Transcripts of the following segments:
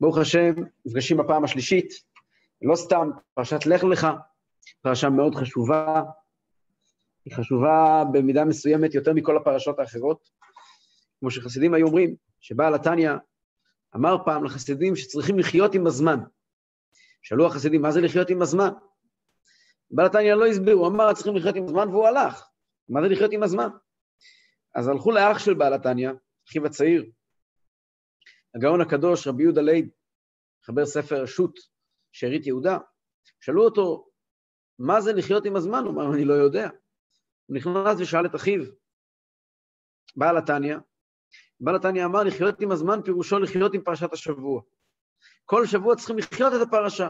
ברוך השם, נפגשים בפעם השלישית, לא סתם, פרשת לך לך, פרשה מאוד חשובה, היא חשובה במידה מסוימת יותר מכל הפרשות האחרות. כמו שחסידים היו אומרים, שבעל התניא אמר פעם לחסידים שצריכים לחיות עם הזמן. שאלו החסידים, מה זה לחיות עם הזמן? בעל התניא לא הסביר, הוא אמר, צריכים לחיות עם הזמן, והוא הלך. מה זה לחיות עם הזמן? אז הלכו לאח של בעל התניא, אחיו הצעיר, הגאון הקדוש, רבי יהודה לייב, חבר ספר שו"ת, שארית יהודה, שאלו אותו, מה זה לחיות עם הזמן? הוא אמר, אני לא יודע. הוא נכנס ושאל את אחיו, בעל התניא, בעל התניא אמר, לחיות עם הזמן פירושו לחיות עם פרשת השבוע. כל שבוע צריכים לחיות את הפרשה.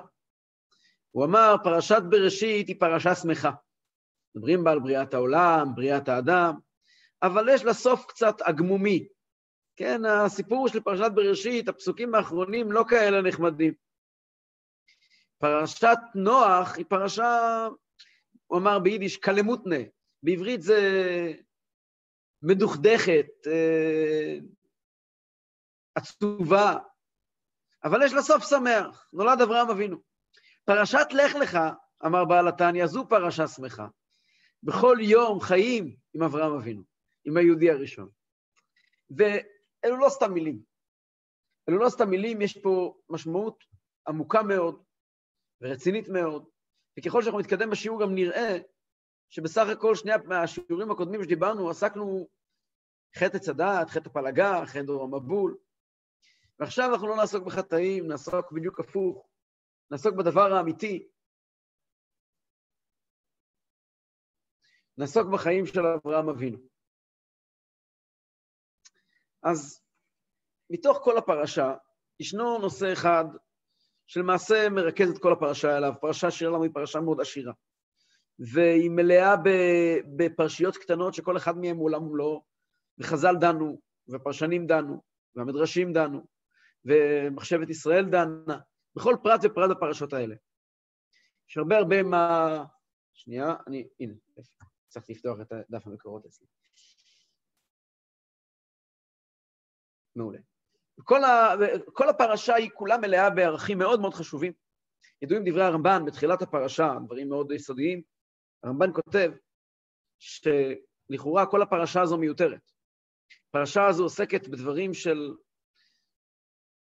הוא אמר, פרשת בראשית היא פרשה שמחה. מדברים בה על בריאת העולם, בריאת האדם, אבל יש לה סוף קצת עגמומי. כן, הסיפור של פרשת בראשית, הפסוקים האחרונים לא כאלה נחמדים. פרשת נוח היא פרשה, הוא אמר ביידיש, קלמותנה, בעברית זה מדוכדכת, אה, עצובה, אבל יש לה סוף שמח, נולד אברהם אבינו. פרשת לך לך, אמר בעל התניא, זו פרשה שמחה. בכל יום חיים עם אברהם אבינו, עם היהודי הראשון. ואלו לא סתם מילים. אלו לא סתם מילים, יש פה משמעות עמוקה מאוד ורצינית מאוד, וככל שאנחנו נתקדם בשיעור גם נראה שבסך הכל שני השיעורים הקודמים שדיברנו, עסקנו חטא עץ הדעת, חטא הפלגה, חטא המבול, ועכשיו אנחנו לא נעסוק בחטאים, נעסוק בדיוק הפוך, נעסוק בדבר האמיתי, נעסוק בחיים של אברהם אבינו. אז מתוך כל הפרשה, ישנו נושא אחד שלמעשה מרכז את כל הפרשה אליו, פרשה שלנו היא פרשה מאוד עשירה. והיא מלאה בפרשיות קטנות שכל אחד מהן הוא עולם ומלואו, וחז"ל דנו, ופרשנים דנו, והמדרשים דנו, ומחשבת ישראל דנה, בכל פרט ופרט בפרשות האלה. יש הרבה הרבה מה... שנייה, אני... הנה, צריך לפתוח את דף המקורות אצלי. מעולה. כל, ה... כל הפרשה היא כולה מלאה בערכים מאוד מאוד חשובים. ידועים דברי הרמב"ן בתחילת הפרשה, דברים מאוד יסודיים. הרמב"ן כותב שלכאורה כל הפרשה הזו מיותרת. הפרשה הזו עוסקת בדברים של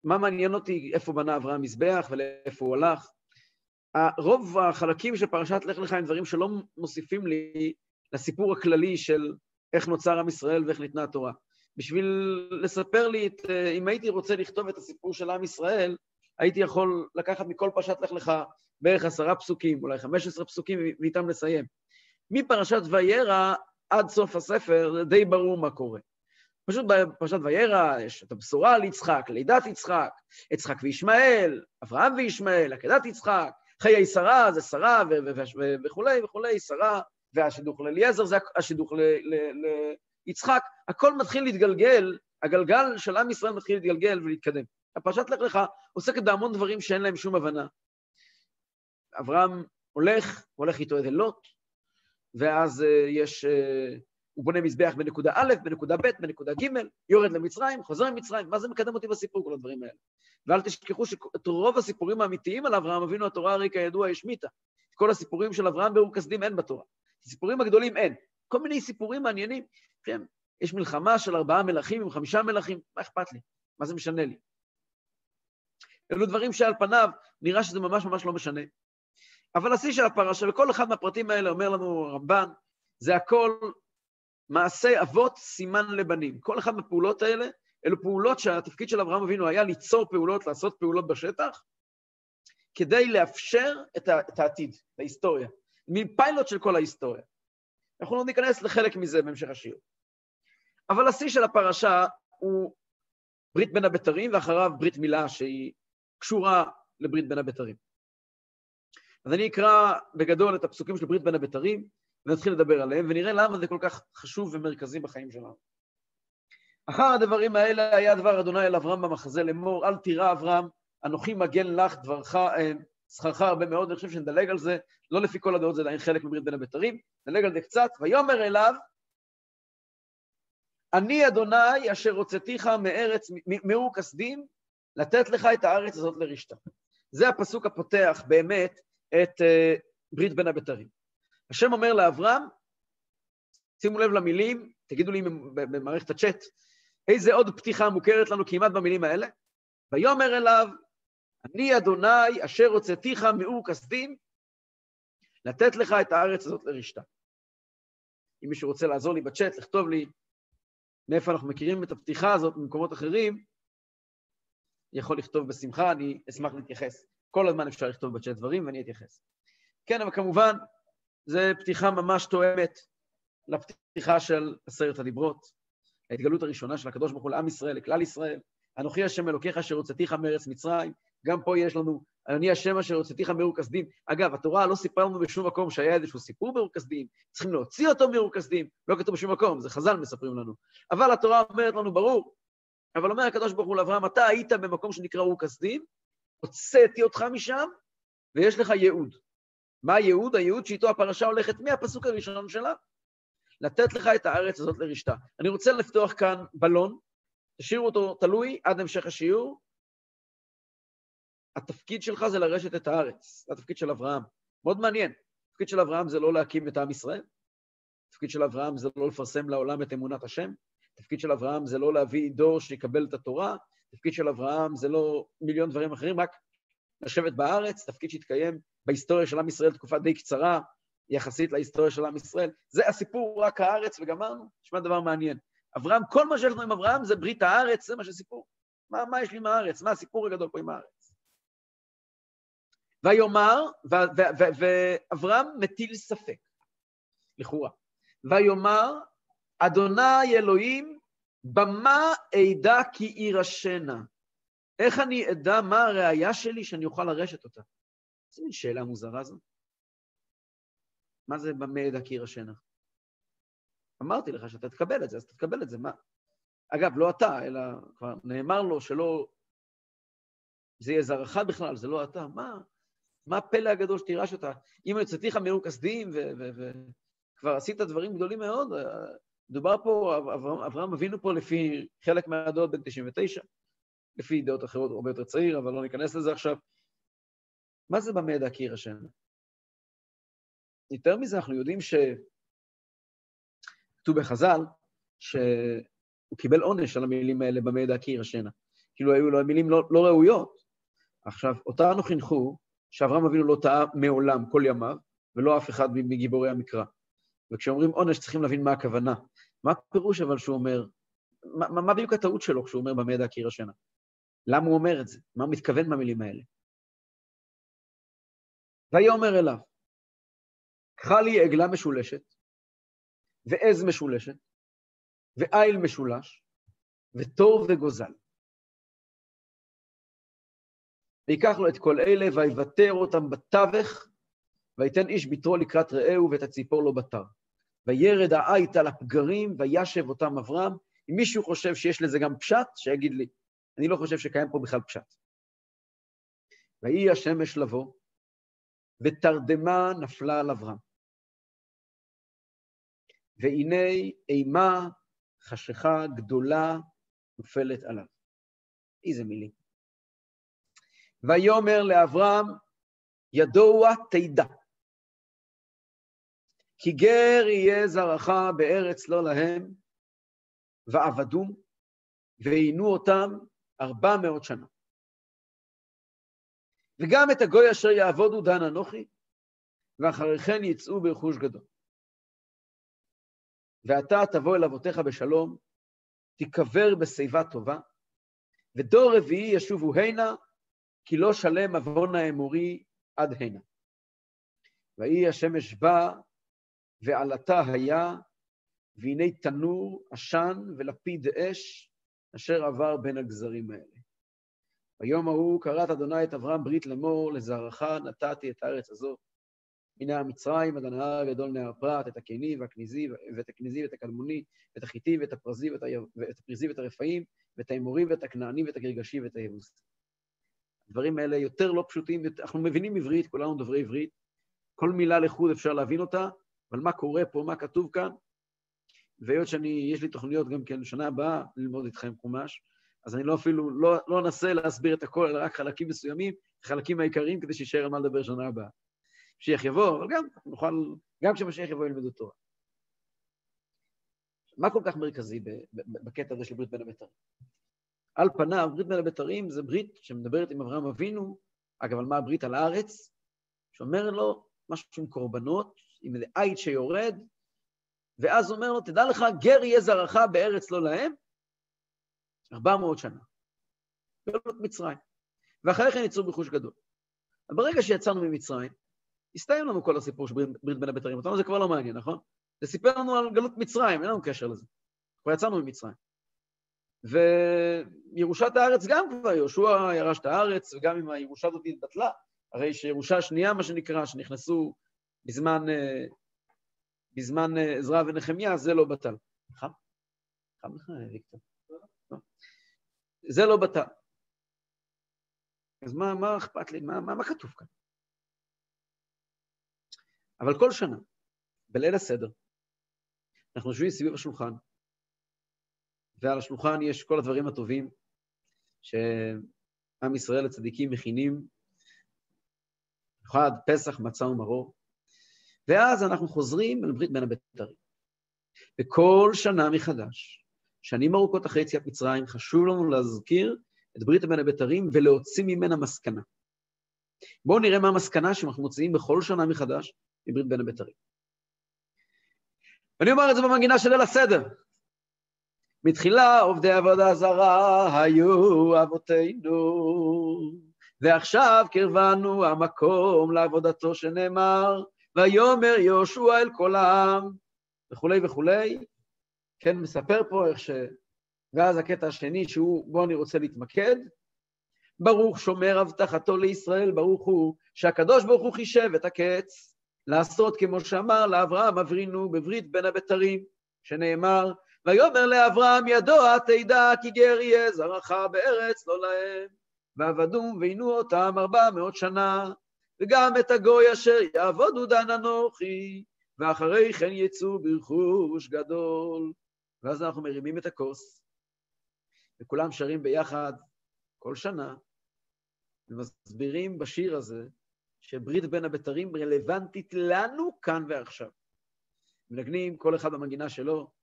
מה מעניין אותי, איפה בנה אברהם מזבח ולאיפה הוא הלך. רוב החלקים של פרשת לך לך הם דברים שלא מוסיפים לי לסיפור הכללי של איך נוצר עם ישראל ואיך ניתנה התורה. בשביל לספר לי, את, אם הייתי רוצה לכתוב את הסיפור של עם ישראל, הייתי יכול לקחת מכל פרשת לך לך בערך עשרה פסוקים, אולי חמש עשרה פסוקים, ואיתם לסיים. מפרשת וירא עד סוף הספר, די ברור מה קורה. פשוט בפרשת וירא יש את הבשורה על יצחק, לידת יצחק, יצחק וישמעאל, אברהם וישמעאל, עקדת יצחק, חיי שרה זה שרה וכולי וכולי, שרה, והשידוך לאליעזר זה השידוך ליצחק, הכל מתחיל להתגלגל, הגלגל של עם ישראל מתחיל להתגלגל ולהתקדם. הפרשת לך לך עוסקת בהמון דברים שאין להם שום הבנה. אברהם הולך, הולך איתו איזה לוט, ואז uh, יש, uh, הוא בונה מזבח בנקודה א', בנקודה ב', בנקודה ג', יורד למצרים, חוזר למצרים, מה זה מקדם אותי בסיפור, כל הדברים האלה? ואל תשכחו שאת רוב הסיפורים האמיתיים על אברהם אבינו, התורה הרי כידוע השמיטה. כל הסיפורים של אברהם ברור כסדים אין בתורה. הסיפורים הגדולים אין. כל מיני סיפורים מעניינים. כן, יש מלחמה של ארבעה מלכים עם חמישה מלכים, מה אכפת לי? מה זה משנה לי? אלו דברים שעל פניו נראה שזה ממש ממש לא משנה. אבל השיא של הפרשה, וכל אחד מהפרטים האלה אומר לנו רמב"ן, זה הכל מעשה אבות סימן לבנים. כל אחת מהפעולות האלה, אלו פעולות שהתפקיד של אברהם אבינו היה ליצור פעולות, לעשות פעולות בשטח, כדי לאפשר את, העתיד, את ההיסטוריה. מין פיילוט של כל ההיסטוריה. אנחנו לא ניכנס לחלק מזה בהמשך השיעור. אבל השיא של הפרשה הוא ברית בין הבתרים, ואחריו ברית מילה שהיא קשורה לברית בין הבתרים. אז אני אקרא בגדול את הפסוקים של ברית בין הבתרים, ונתחיל לדבר עליהם, ונראה למה זה כל כך חשוב ומרכזי בחיים שלנו. אחר הדברים האלה היה דבר אדוני אל אברהם במחזה לאמור, אל תירא אברהם, אנוכי מגן לך דברך, שכרך הרבה מאוד, אני חושב שנדלג על זה, לא לפי כל הדעות זה עדיין חלק מברית בין הבתרים, נדלג על זה קצת, ויאמר אליו, אני אדוני אשר הוצאתיך מארץ, מאור כסדים, לתת לך את הארץ הזאת לרשתה. זה הפסוק הפותח באמת את uh, ברית בין הבתרים. השם אומר לאברהם, שימו לב למילים, תגידו לי במערכת הצ'אט, איזה עוד פתיחה מוכרת לנו כמעט במילים האלה? ויאמר אליו, אני אדוני אשר הוצאתיך מאור כסדים, לתת לך את הארץ הזאת לרשתה. אם מישהו רוצה לעזור לי בצ'אט, לכתוב לי מאיפה אנחנו מכירים את הפתיחה הזאת ממקומות אחרים, יכול לכתוב בשמחה, אני אשמח להתייחס. כל הזמן אפשר לכתוב בצ'אט דברים ואני אתייחס. כן, אבל כמובן, זו פתיחה ממש תואמת לפתיחה של עשרת הדיברות, ההתגלות הראשונה של הקדוש ברוך הוא לעם ישראל, לכלל ישראל. אנוכי השם אלוקיך אשר הוצאתיך מארץ מצרים. גם פה יש לנו, אני השם אשר הוצאתיך מאור כסדים. אגב, התורה לא סיפרה לנו בשום מקום שהיה איזשהו סיפור באור כסדים, צריכים להוציא אותו מאור כסדים, לא כתוב בשום מקום, זה חז"ל מספרים לנו. אבל התורה אומרת לנו, ברור, אבל אומר הקדוש ברוך הוא לאברהם, אתה היית במקום שנקרא אור כסדים, הוצאתי אותך משם, ויש לך ייעוד. מה הייעוד? הייעוד שאיתו הפרשה הולכת מהפסוק הראשון שלה, לתת לך את הארץ הזאת לרשתה. אני רוצה לפתוח כאן בלון, תשאירו אותו תלוי עד המשך השיעור. התפקיד שלך זה לרשת את הארץ, זה התפקיד של אברהם. מאוד מעניין. התפקיד של אברהם זה לא להקים את עם ישראל, התפקיד של אברהם זה לא לפרסם לעולם את אמונת השם, התפקיד של אברהם זה לא להביא דור שיקבל את התורה, התפקיד של אברהם זה לא מיליון דברים אחרים, רק לשבת בארץ, תפקיד שהתקיים בהיסטוריה של עם ישראל תקופה די קצרה, יחסית להיסטוריה של עם ישראל. זה הסיפור רק הארץ, וגמרנו. נשמע דבר מעניין. אברהם, כל מה שיש לנו עם אברהם זה ברית הארץ, זה מה שסיפור. מה, מה יש לי עם הארץ? מה הסיפור הגדול פה עם הארץ? ויאמר, ואברהם מטיל ספק, לכאורה. ויאמר, אדוני אלוהים, במה אדע כי יירשנה? איך אני אדע מה הראייה שלי שאני אוכל לרשת אותה? איזה מין שאלה מוזרה זו. מה זה במה אדע כי יירשנה? אמרתי לך שאתה תקבל את זה, אז תקבל את זה, מה? אגב, לא אתה, אלא כבר נאמר לו שלא... זה יהיה זרעך בכלל, זה לא אתה. מה, מה הפלא הגדול שתירש אותה? אם יוצאתיך מאור כסדים וכבר עשית דברים גדולים מאוד, דובר פה, אברהם אבינו פה לפי חלק מהדעות בן 99, לפי דעות אחרות הרבה יותר צעיר, אבל לא ניכנס לזה עכשיו. מה זה במה ידע כי יירשם? יותר מזה, אנחנו יודעים ש... כתוב בחז"ל, שהוא קיבל עונש על המילים האלה במה ידע כי יירשנה. כאילו היו לו מילים לא, לא ראויות. עכשיו, אותנו חינכו שאברהם אבינו לא טעה מעולם, כל ימיו, ולא אף אחד מגיבורי המקרא. וכשאומרים עונש צריכים להבין מה הכוונה. מה הפירוש אבל שהוא אומר, מה, מה בדיוק הטעות שלו כשהוא אומר במה ידע כי יירשנה? למה הוא אומר את זה? מה הוא מתכוון במילים האלה? ויאמר אליו, קחה לי עגלה משולשת, ועז משולשת, ואיל משולש, ותור וגוזל. ויקח לו את כל אלה, ויוותר אותם בתווך, ויתן איש ביתרו לקראת רעהו, ואת הציפור לו בתר. וירד העית על הפגרים, וישב אותם אברהם. אם מישהו חושב שיש לזה גם פשט, שיגיד לי. אני לא חושב שקיים פה בכלל פשט. ויהי השמש לבוא, ותרדמה נפלה על אברהם. והנה אימה, חשיכה גדולה נופלת עליו. איזה מילים. ויאמר לאברהם, ידוע תדע, כי גר יהיה זרעך בארץ לא להם, ועבדום, ועינו אותם ארבע מאות שנה. וגם את הגוי אשר יעבודו דן אנוכי, ואחרי כן יצאו ברכוש גדול. ואתה תבוא אל אבותיך בשלום, תיקבר בשיבה טובה, ודור רביעי ישובו הנה, כי לא שלם עוון האמורי עד הנה. ויהי השמש בא, ועלתה היה, והנה תנור, עשן ולפיד אש, אשר עבר בין הגזרים האלה. ביום ההוא קראת אדוני את אברהם ברית לאמור, לזרעך נתתי את הארץ הזאת. הנה המצרים, עד הנהר הגדול נהר פרת, את הקני והכניזי, ואת הכניזי ואת הקדמוני, ואת החיטי ואת הפרזי ואת, ואת הפריזי ואת הרפאים, ואת האמורי ואת הכנעני ואת הגרגשי ואת היבוסי. הדברים האלה יותר לא פשוטים, אנחנו מבינים עברית, כולנו דוברי עברית, כל מילה לחוד אפשר להבין אותה, אבל מה קורה פה, מה כתוב כאן? והיות שאני, יש לי תוכניות גם כן לשנה הבאה ללמוד איתכם חומש, אז אני לא אפילו, לא, לא אנסה להסביר את הכל, אלא רק חלקים מסוימים, חלקים העיקריים, כדי שישאר על מה לדבר שנה הבאה. משיח יבוא, אבל גם נוכל, גם כשמשיח יבוא ילמדו תורה. מה כל כך מרכזי בקטע הזה של ברית בין הבתרים? על פניו, ברית בין הבתרים זה ברית שמדברת עם אברהם אבינו, אגב, על מה הברית על הארץ, שאומר לו משהו עם קורבנות, עם איזה עית שיורד, ואז אומר לו, תדע לך, גר יהיה זרעך בארץ לא להם, 400 שנה. גלות מצרים. ואחרי כן יצאו בחוש גדול. ברגע שיצאנו ממצרים, הסתיים לנו כל הסיפור של ברית בין הבתרים. אותנו זה כבר לא מעניין, נכון? זה סיפר לנו על גלות מצרים, אין לנו קשר לזה. כבר יצאנו ממצרים. וירושת הארץ גם כבר, יהושע ירש את הארץ, וגם אם הירושה הזאת התבטלה, הרי שירושה שנייה, מה שנקרא, שנכנסו בזמן, אה, בזמן אה, עזרא ונחמיה, זה לא בטל. חם? חם לך, ויקטור? לא. זה לא בטל. אז מה, מה אכפת לי? מה, מה, מה כתוב כאן? אבל כל שנה, בליל הסדר, אנחנו יושבים סביב השולחן, ועל השולחן יש כל הדברים הטובים שעם ישראל הצדיקים מכינים, במיוחד פסח, מצה ומרור, ואז אנחנו חוזרים אל ברית בין הבתרים. וכל שנה מחדש, שנים ארוכות אחרי יציאת מצרים, חשוב לנו להזכיר את ברית בין הבתרים ולהוציא ממנה מסקנה. בואו נראה מה המסקנה שאנחנו מוציאים בכל שנה מחדש מברית בין הבתרים. ואני אומר את זה במנגינה של ליל הסדר. מתחילה עובדי עבודה זרה היו אבותינו, ועכשיו קרבנו המקום לעבודתו שנאמר, ויאמר יהושע אל כל העם, וכולי וכולי. כן, מספר פה איך ש... ואז הקטע השני, שהוא, בו אני רוצה להתמקד. ברוך שומר הבטחתו לישראל, ברוך הוא שהקדוש ברוך הוא חישב את הקץ, לעשות כמו שאמר לאברהם אברינו בברית בין הבתרים, שנאמר, ויאמר לאברהם ידוע תדע כי גר יהיה זרעך בארץ לא להם, ועבדום ועינו אותם ארבע מאות שנה, וגם את הגוי אשר יעבודו דן אנוכי, ואחרי כן יצאו ברכוש גדול. ואז אנחנו מרימים את הכוס, וכולם שרים ביחד כל שנה, ומסבירים בשיר הזה שברית בין הבתרים רלוונטית לנו כאן ועכשיו. מנגנים כל אחד במנגינה שלו,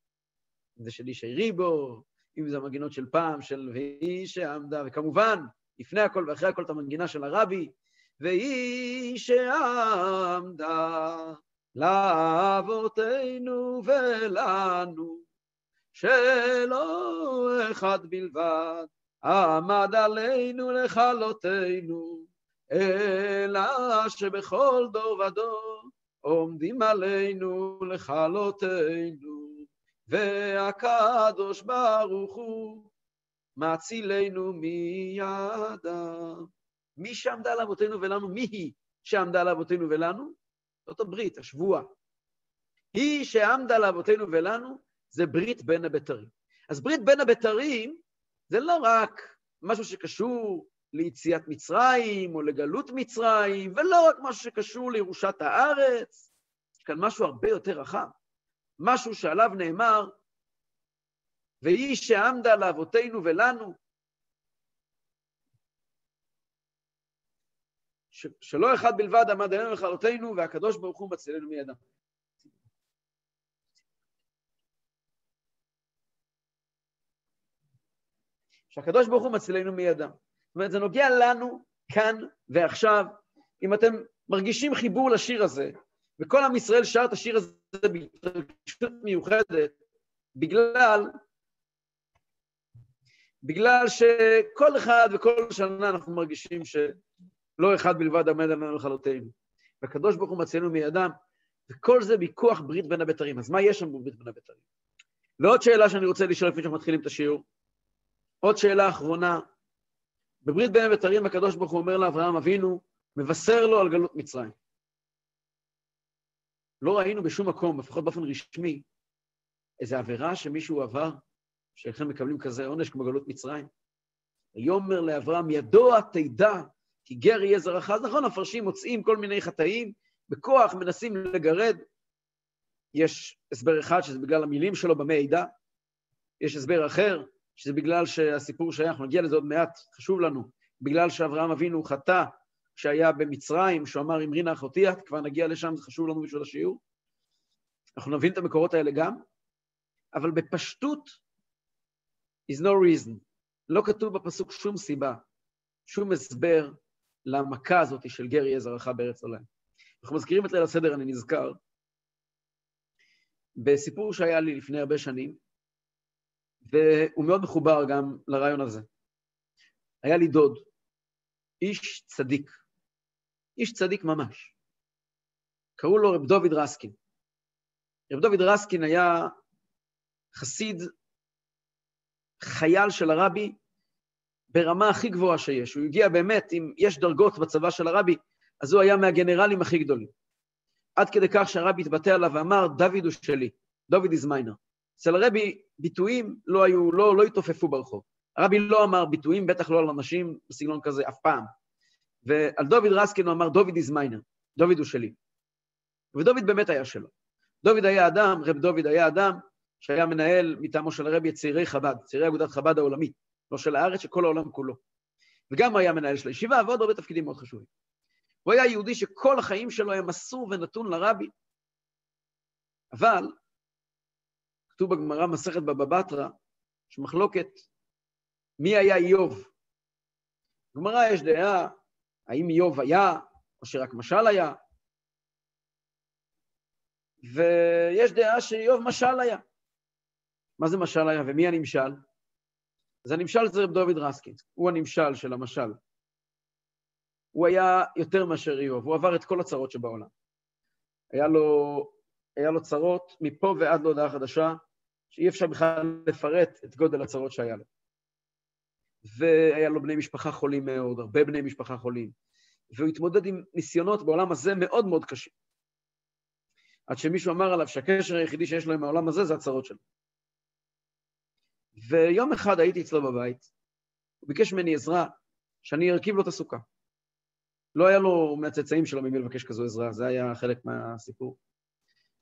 זה של איש ריבו, אם זה המנגינות של פעם, של והיא שעמדה, וכמובן, לפני הכל ואחרי הכל את המנגינה של הרבי, והיא שעמדה לאבותינו ולנו, שלא אחד בלבד עמד עלינו לכלותנו, אלא שבכל דור ודור עומדים עלינו לכלותנו, והקדוש ברוך הוא מצילנו מידם. מי שעמדה לאבותינו ולנו, מי היא שעמדה לאבותינו ולנו? זאת הברית, השבועה. היא שעמדה לאבותינו ולנו, זה ברית בין הבתרים. אז ברית בין הבתרים זה לא רק משהו שקשור ליציאת מצרים או לגלות מצרים, ולא רק משהו שקשור לירושת הארץ, יש כאן משהו הרבה יותר רחב. משהו שעליו נאמר, והיא שעמדה לאבותינו ולנו, שלא אחד בלבד עמד עלינו לכלותינו, והקדוש ברוך הוא מצילנו מידם. שהקדוש ברוך הוא מצילנו מידם. זאת אומרת, זה נוגע לנו כאן ועכשיו. אם אתם מרגישים חיבור לשיר הזה, וכל עם ישראל שר את השיר הזה בהתרגשות מיוחדת, בגלל, בגלל שכל אחד וכל שנה אנחנו מרגישים שלא אחד בלבד עמד עלינו לכלותינו. והקדוש ברוך הוא מצילנו מידם, וכל זה מכוח ברית בין הבתרים. אז מה יש שם בברית בין הבתרים? ועוד שאלה שאני רוצה לשאול לפני שאנחנו מתחילים את השיעור. עוד שאלה אחרונה. בברית בין הבתרים הקדוש ברוך הוא אומר לאברהם אבינו, מבשר לו על גלות מצרים. לא ראינו בשום מקום, לפחות באופן רשמי, איזו עבירה שמישהו עבר, שאינכם מקבלים כזה עונש כמו גלות מצרים. ויאמר לאברהם, ידוע תדע, כי גר יהיה זרעך. אז נכון, הפרשים מוצאים כל מיני חטאים, בכוח מנסים לגרד. יש הסבר אחד שזה בגלל המילים שלו במי עדה, יש הסבר אחר, שזה בגלל שהסיפור שייך, נגיע לזה עוד מעט, חשוב לנו, בגלל שאברהם אבינו חטא כשהיה במצרים, שהוא אמר אמרינה אחותי את, כבר נגיע לשם, זה חשוב לנו בשביל השיעור. אנחנו נבין את המקורות האלה גם, אבל בפשטות, is no reason. לא כתוב בפסוק שום סיבה, שום הסבר למכה הזאת של גר יהיה זרעך בארץ עולם. אנחנו מזכירים את ליל הסדר, אני נזכר, בסיפור שהיה לי לפני הרבה שנים, והוא מאוד מחובר גם לרעיון הזה. היה לי דוד, איש צדיק, איש צדיק ממש. קראו לו רב דוד רסקין. רב דוד רסקין היה חסיד, חייל של הרבי, ברמה הכי גבוהה שיש. הוא הגיע באמת, אם יש דרגות בצבא של הרבי, אז הוא היה מהגנרלים הכי גדולים. עד כדי כך שהרבי התבטא עליו ואמר, דוד הוא שלי, דוד is miner. אצל הרבי ביטויים לא היו, לא, לא התעופפו ברחוב. הרבי לא אמר ביטויים, בטח לא על אנשים בסגנון כזה אף פעם. ועל דוד רסקין הוא אמר, דוד is miner, דוד הוא שלי. ודוד באמת היה שלו. דוד היה אדם, רב דוד היה אדם שהיה מנהל מטעמו של הרבי את צעירי חב"ד, צעירי אגודת חב"ד העולמית, לא של הארץ, של כל העולם כולו. וגם הוא היה מנהל של הישיבה, ועוד הרבה תפקידים מאוד חשובים. הוא היה יהודי שכל החיים שלו היה מסור ונתון לרבי. אבל, כתוב בגמרא מסכת בבא בתרא, יש מחלוקת מי היה איוב. בגמרא יש דעה האם איוב היה, או שרק משל היה, ויש דעה שאיוב משל היה. מה זה משל היה ומי הנמשל? אז הנמשל זה רב דוד רסקין, הוא הנמשל של המשל. הוא היה יותר מאשר איוב, הוא עבר את כל הצרות שבעולם. היה לו, היה לו צרות מפה ועד להודעה חדשה, שאי אפשר בכלל לפרט את גודל הצרות שהיה לו. והיה לו בני משפחה חולים מאוד, הרבה בני משפחה חולים. והוא התמודד עם ניסיונות בעולם הזה מאוד מאוד קשים. עד שמישהו אמר עליו שהקשר היחידי שיש לו עם העולם הזה זה הצרות שלו. ויום אחד הייתי אצלו בבית, הוא ביקש ממני עזרה, שאני ארכיב לו את הסוכה. לא היה לו מהצאצאים שלו ממי לבקש כזו עזרה, זה היה חלק מהסיפור.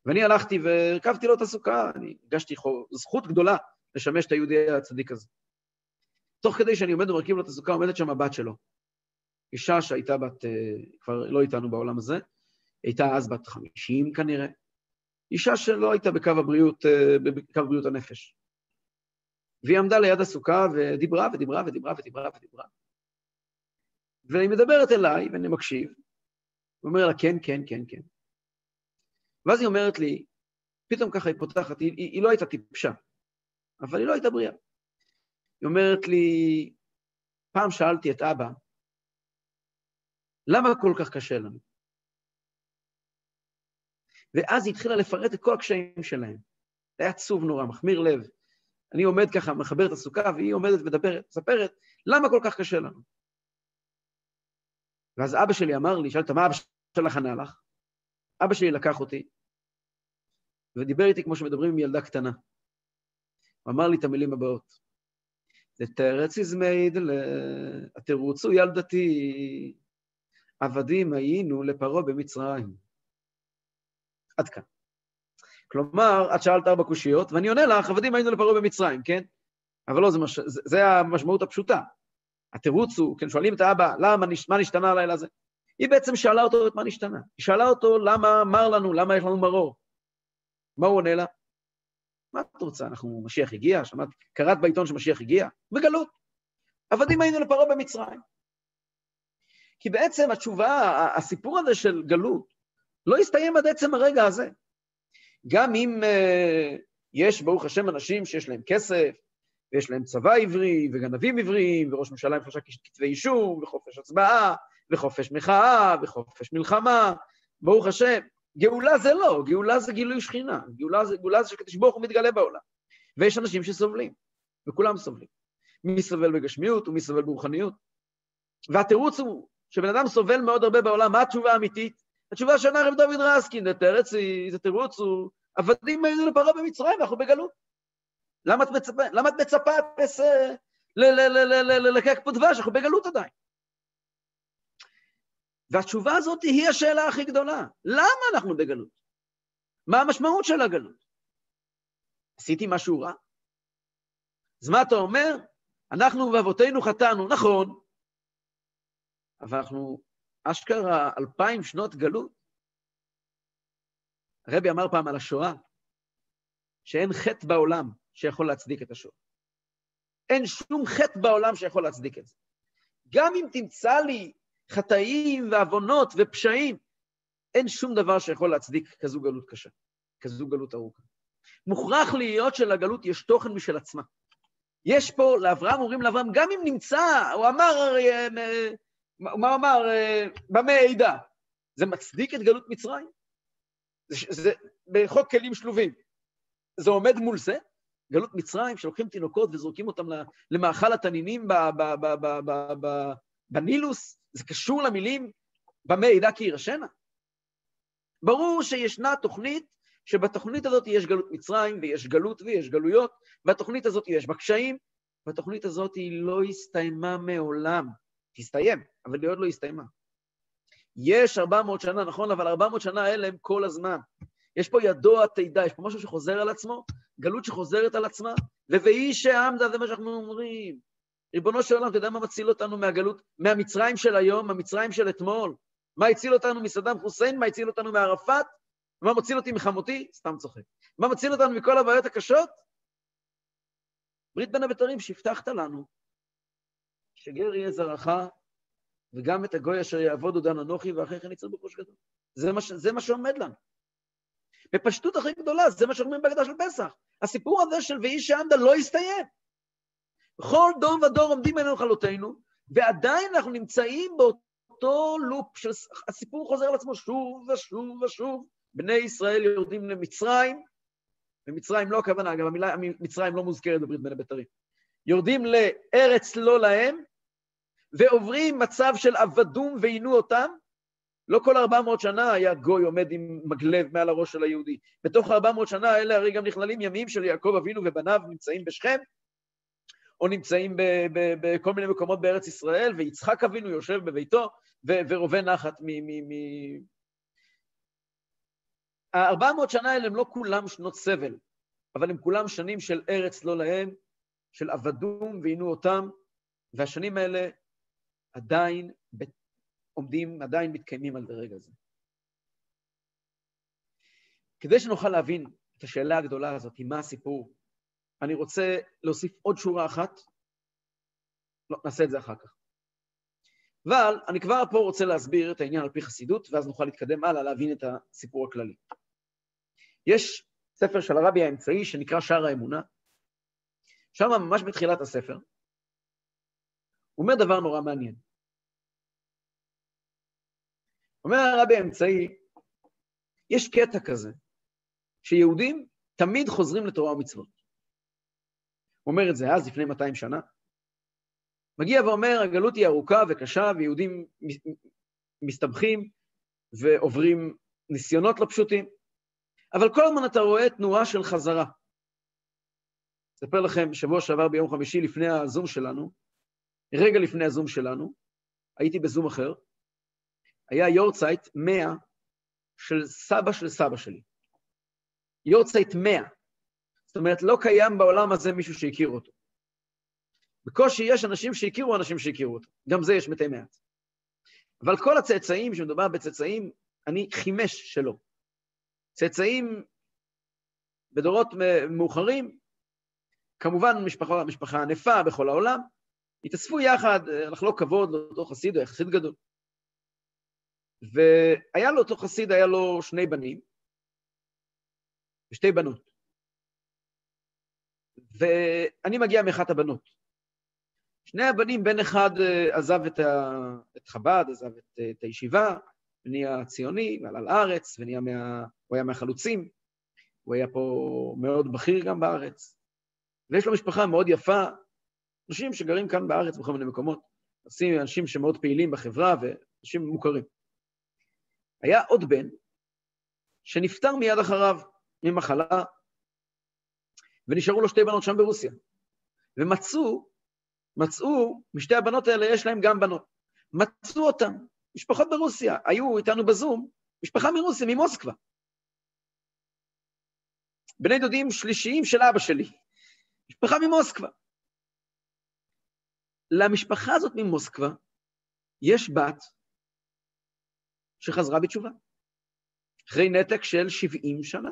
ואני הלכתי והרכבתי לו את הסוכה, אני הרגשתי זכות גדולה לשמש את היהודי הצדיק הזה. תוך כדי שאני עומד ומרכיב לו את הסוכה, עומדת שם הבת שלו. אישה שהייתה בת, אה, כבר לא איתנו בעולם הזה, הייתה אז בת 50 כנראה. אישה שלא הייתה בקו הבריאות, אה, בקו בריאות הנפש. והיא עמדה ליד הסוכה ודיברה ודיברה ודיברה ודיברה ודיברה. והיא מדברת אליי, ואני מקשיב, ואומר לה, כן, כן, כן, כן. ואז היא אומרת לי, פתאום ככה היא פותחת, היא, היא, היא לא הייתה טיפשה, אבל היא לא הייתה בריאה. היא אומרת לי, פעם שאלתי את אבא, למה כל כך קשה לנו? ואז היא התחילה לפרט את כל הקשיים שלהם. זה היה עצוב נורא, מחמיר לב. אני עומד ככה, מחבר את הסוכה, והיא עומדת ומדברת, מספרת, למה כל כך קשה לנו? ואז אבא שלי אמר לי, שאלת, מה אבא שלך ענה לך? אבא שלי לקח אותי, ודיבר איתי כמו שמדברים עם ילדה קטנה. הוא אמר לי את המילים הבאות: לתרץ איזמייד, התירוץ הוא ילדתי, עבדים היינו לפרעה במצרים. עד כאן. כלומר, את שאלת ארבע קושיות, ואני עונה לך, עבדים היינו לפרעה במצרים, כן? אבל לא, זה, מש... זה, זה המשמעות הפשוטה. התירוץ הוא, כן, שואלים את האבא, למה, מה נשתנה הלילה הזה? היא בעצם שאלה אותו את מה נשתנה. היא שאלה אותו למה מר לנו, למה יש לנו מרור. מה הוא עונה לה? מה את רוצה? אנחנו, משיח הגיע? שמעת, קראת בעיתון שמשיח הגיע? בגלות. עבדים היינו לפרעה במצרים. כי בעצם התשובה, הסיפור הזה של גלות, לא הסתיים עד עצם הרגע הזה. גם אם uh, יש, ברוך השם, אנשים שיש להם כסף, ויש להם צבא עברי, וגנבים עבריים, וראש ממשלה עם שלושה כתבי אישום, וחופש הצבעה, וחופש מחאה, וחופש מלחמה, ברוך השם. גאולה זה לא, גאולה זה גילוי שכינה, גאולה זה, גאולה זה שקדוש ברוך הוא מתגלה בעולם. ויש אנשים שסובלים, וכולם סובלים. מי סובל בגשמיות ומי סובל ברוחניות. והתירוץ הוא שבן אדם סובל מאוד הרבה בעולם, מה התשובה האמיתית? התשובה שענה רב דוד רסקין, זה תירוץ הוא, עבדים היינו לפרעה במצרים, אנחנו בגלות. למה את מצפה, למה את מצפה לקק פה דבש, אנחנו בגלות עדיין. והתשובה הזאת היא השאלה הכי גדולה. למה אנחנו בגלות? מה המשמעות של הגלות? עשיתי משהו רע? אז מה אתה אומר? אנחנו ואבותינו חטאנו, נכון, אבל אנחנו אשכרה אלפיים שנות גלות. הרבי אמר פעם על השואה, שאין חטא בעולם שיכול להצדיק את השואה. אין שום חטא בעולם שיכול להצדיק את זה. גם אם תמצא לי חטאים ועוונות ופשעים, אין שום דבר שיכול להצדיק כזו גלות קשה, כזו גלות ארוכה. מוכרח להיות שלגלות יש תוכן משל עצמה. יש פה, לאברהם אומרים לאברהם, גם אם נמצא, הוא אמר, אה, מה הוא אמר? אה, במה עדה. זה מצדיק את גלות מצרים? זה, זה בחוק כלים שלובים. זה עומד מול זה? גלות מצרים, שלוקחים תינוקות וזורקים אותם למאכל התנינים בנילוס, זה קשור למילים במה עדה כי ירשנה? ברור שישנה תוכנית, שבתוכנית הזאת יש גלות מצרים, ויש גלות ויש גלויות, והתוכנית הזאת יש בה קשיים, והתוכנית הזאת היא לא הסתיימה מעולם. תסתיים, אבל היא עוד לא הסתיימה. יש 400 שנה, נכון, אבל 400 שנה האלה הם כל הזמן. יש פה ידוע תדע, יש פה משהו שחוזר על עצמו, גלות שחוזרת על עצמה, וויהי שעמדה, זה מה שאנחנו אומרים. ריבונו של עולם, אתה יודע מה מציל אותנו מהגלות, מהמצרים של היום, מהמצרים של אתמול? מה הציל אותנו מסדאם חוסיין? מה הציל אותנו מערפאת? מה מציל אותי מחמותי? סתם צוחק. מה מציל אותנו מכל הבעיות הקשות? ברית בין הבתרים שהבטחת לנו, שגר יהיה זרעך, וגם את הגוי אשר יעבוד דן אנוכי, ואחרי כן יצא בחוש גדול. זה מה, זה מה שעומד לנו. בפשטות הכי גדולה, זה מה שאומרים בהגדה של פסח. הסיפור הזה של ואיש שעמדה לא הסתיים. בכל דור ודור עומדים אלינו חלותינו, ועדיין אנחנו נמצאים באותו לופ של הסיפור חוזר על עצמו שוב ושוב ושוב. בני ישראל יורדים למצרים, ומצרים לא הכוונה, אגב, המילה מצרים לא מוזכרת בברית בין הבתרים. יורדים לארץ לא להם, ועוברים מצב של עבדום ועינו אותם, לא כל 400 שנה היה גוי עומד עם מגלב מעל הראש של היהודי. בתוך 400 שנה האלה הרי גם נכללים ימים של יעקב אבינו ובניו נמצאים בשכם, או נמצאים בכל מיני מקומות בארץ ישראל, ויצחק אבינו יושב בביתו ורווה נחת מ... מ, מ... ה-400 שנה האלה הם לא כולם שנות סבל, אבל הם כולם שנים של ארץ לא להם, של עבדום ועינו אותם, והשנים האלה עדיין עומדים, עדיין מתקיימים עד לרגע זה. כדי שנוכל להבין את השאלה הגדולה הזאת, מה הסיפור, אני רוצה להוסיף עוד שורה אחת, לא, נעשה את זה אחר כך. אבל אני כבר פה רוצה להסביר את העניין על פי חסידות, ואז נוכל להתקדם הלאה להבין את הסיפור הכללי. יש ספר של הרבי האמצעי שנקרא שער האמונה, שם ממש בתחילת הספר, הוא אומר דבר נורא מעניין. אומר הרבי האמצעי, יש קטע כזה, שיהודים תמיד חוזרים לתורה ומצוות. אומר את זה אז, לפני 200 שנה. מגיע ואומר, הגלות היא ארוכה וקשה, ויהודים מסתבכים ועוברים ניסיונות לא פשוטים, אבל כל הזמן אתה רואה תנועה של חזרה. אספר לכם, שבוע שעבר ביום חמישי, לפני הזום שלנו, רגע לפני הזום שלנו, הייתי בזום אחר, היה יורצייט 100 של סבא של סבא שלי. יורצייט 100. זאת אומרת, לא קיים בעולם הזה מישהו שהכיר אותו. בקושי יש אנשים שהכירו אנשים שהכירו אותו. גם זה יש מתי מעט. אבל כל הצאצאים, שמדובר בצאצאים, אני חימש שלא. צאצאים בדורות מאוחרים, כמובן משפחה, משפחה ענפה בכל העולם, התאספו יחד לחלוק כבוד לאותו חסיד, הוא היה חסיד גדול. והיה לו אותו חסיד, היה לו שני בנים ושתי בנות. ואני מגיע מאחת הבנות. שני הבנים, בן אחד אה, עזב את, ה... את חב"ד, עזב את, את הישיבה, ונהיה ציוני, ועלה לארץ, ונהיה מה... הוא היה מהחלוצים, הוא היה פה מאוד בכיר גם בארץ, ויש לו משפחה מאוד יפה, אנשים שגרים כאן בארץ בכל מיני מקומות, אנשים שמאוד פעילים בחברה ואנשים מוכרים. היה עוד בן שנפטר מיד אחריו ממחלה, ונשארו לו שתי בנות שם ברוסיה. ומצאו, מצאו, משתי הבנות האלה יש להם גם בנות. מצאו אותן, משפחות ברוסיה, היו איתנו בזום, משפחה מרוסיה, ממוסקבה. בני דודים שלישיים של אבא שלי, משפחה ממוסקבה. למשפחה הזאת ממוסקבה יש בת שחזרה בתשובה, אחרי נתק של 70 שנה.